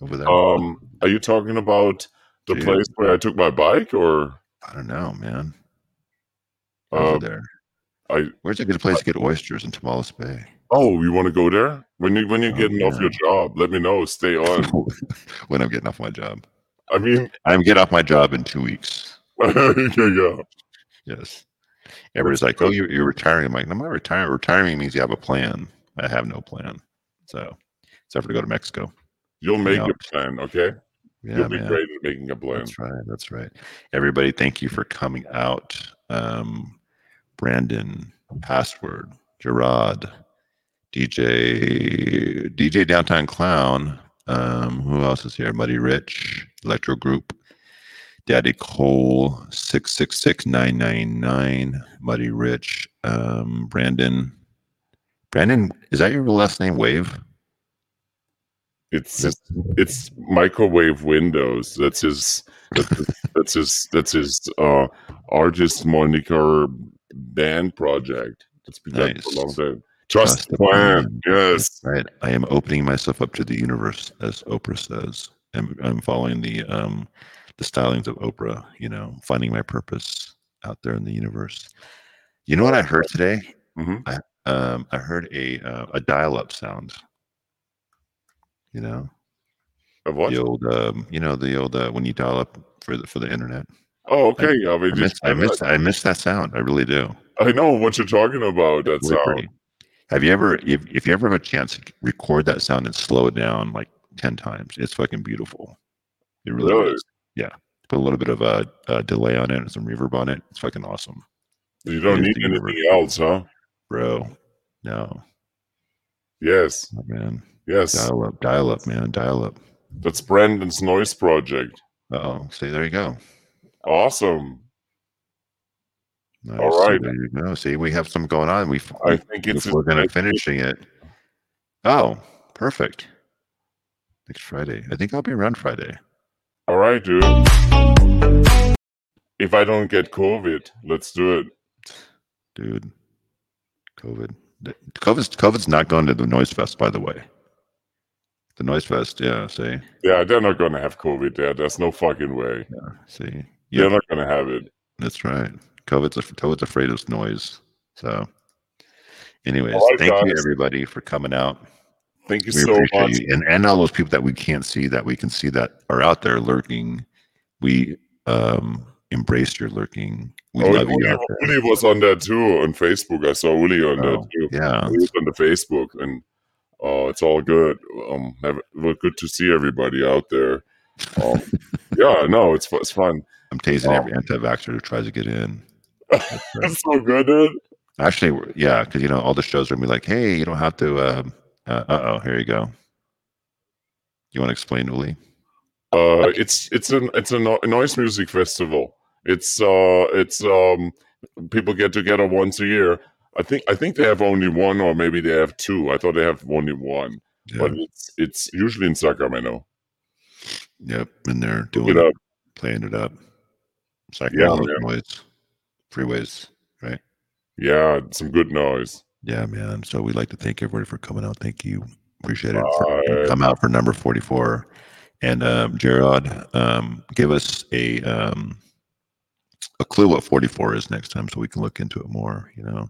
over there? Um, are you talking about The Dude. place where I took my bike, or I don't know, man. Over there. I Where's a good place to get oysters in Tomales Bay? oh, you want to go there when you when you're Oh, getting off your job? Let me know. Stay on. when I'm getting off my job. I mean, I'm getting off my job in two weeks. yeah, yeah. Yes. Everybody's like, "Oh, you're, you're retiring." I'm like, "I'm not retiring. Retiring means you have a plan. I have no plan. So, except for to go to Mexico. You'll make Yeah. your plan, okay? Yeah, You'll be man. great at making a plan. That's right. That's right. Everybody, thank you for coming out. Um, Brandon, Password, Gerard, DJ, DJ Downtown Clown. Um, who else is here? Muddy Rich, Electro Group, Daddy Cole, six six six nine nine nine. Muddy Rich, um, Brandon. Brandon, is that your last name? Wave. It's it's, it's microwave windows. That's his. That's his. That's his, that's his uh, artist moniker band project. It's been done for a long time. Trust, the plan. Yes. Right. I am opening myself up to the universe, as Oprah says. I'm, I'm following the um the stylings of Oprah, you know, finding my purpose out there in the universe. You know what I heard today? Mhm. I um I heard a uh, a dial up sound. You know? Of what? The old um you know, the old uh, when you dial up for the for the internet. Oh, okay. I, I, mean, I miss I miss I miss that sound. I really do. I know what you're talking about. That sound. pretty. Have you ever, if, if you ever have a chance to record that sound and slow it down like 10 times, it's fucking beautiful. It really, Really? is. Yeah. Put a little bit of a, a delay on it and some reverb on it. It's fucking awesome. You don't is need anything universe. else, huh? Bro, no. Yes. Oh, man. Yes. Dial up, dial up, man. Dial up. That's Brandon's noise project. Oh, see, there you go. Awesome. Nice. All So you go. See, we have some going on. We, I think it's we're going to finishing it. Oh, perfect. Next Friday. I think I'll be around Friday. All right, dude. If I don't get COVID, let's do it. dude. COVID. COVID's COVID's not going to the Noise Fest, by the way. The Noise Fest, yeah. See, Yeah, they're not gonna have COVID there. There's no fucking way. yeah. See, They're yeah. not gonna have it. That's right. COVID's COVID's afraid of noise. So, anyways, right, thank you everybody for coming out. Thank you We so much. you. and and all those people that we can't see that we can see that are out there lurking. We um embrace your lurking. We Oh, love you Uli. Uli was on there too on Facebook. I saw Uli on Oh, too. yeah. he was on the Facebook, and uh, it's all good. Um, have, well, good to see everybody out there. Um, yeah, no, it's it's fun. I'm tasing Oh. every anti-vaxxer who tries to get in. That's so good, dude. Actually, yeah, because you know all the shows are gonna be like, "Hey, you don't have to." Uh oh, here you go. You want to explain, Uli? Uh, it's it's an it's a no- noise music festival. It's uh it's um people get together once a year. I think I think they have only one or maybe they have two. I thought they have only one, but it's it's usually in Sacramento. Yep, and they're doing it it, up. playing it up. Yeah, Sacramento man. noise, freeways, right? Yeah, some good noise. Yeah, man. So we'd like to thank everybody for coming out. Thank you, appreciate it. For, come out for number forty-four, and um, Gerard, um, give us a um, a clue what forty-four is next time, so we can look into it more. You know,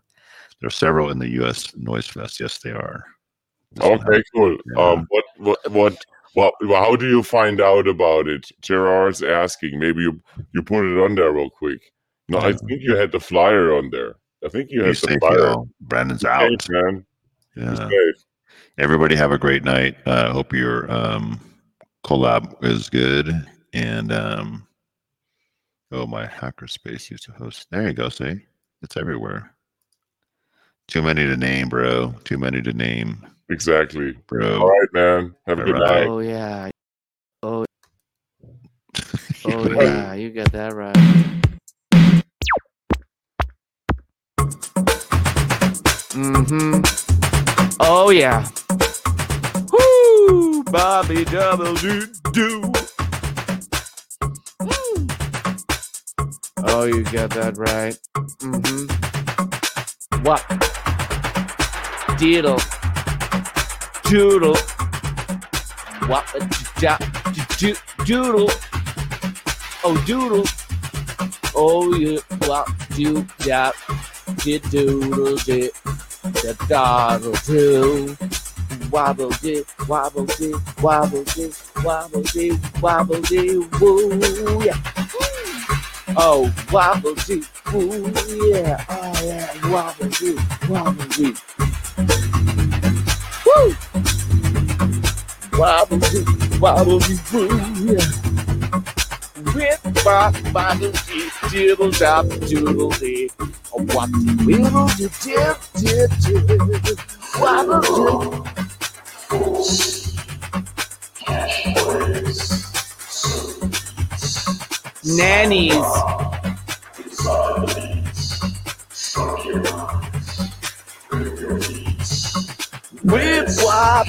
there are several in the U.S. Noise Fest. Yes, they are. This Okay, cool. Yeah. Um, what what what what? How do you find out about it? Gerard's asking. Maybe you you put it on there real quick. No, I think you had the flyer on there. I think you Be had the safe, Brandon's Be out. safe, man. Yeah. Everybody have a great night. I uh, hope your um, collab is good. And um, oh, my hackerspace used to host. There you go. See, it's everywhere. Too many to name, bro. Too many to name, Exactly. bro. All right, man. Have a All good right. night. Oh yeah. Oh. Oh yeah, you got that right. Mm-hmm. Oh yeah. Woo! Bobby double do do. Oh, you got that right. Mm-hmm. What? Diddle. Doodle. What? Da, do, doodle. Oh, doodle. Oh, you what do that? Did doodle did the doddle do. Wobble did, wobble did, wobble did, wobble did, wobble did, woo, yeah. Oh, wobble did, woo, yeah. Oh, yeah, wobble did, wobble did. Woo! Wobble did, wobble did, woo, yeah. With bop, bobble dee, dibble dop, doodle dee. What the wibble dee, dip, dip, dip. Wobble dee. Nannies. Whip wop.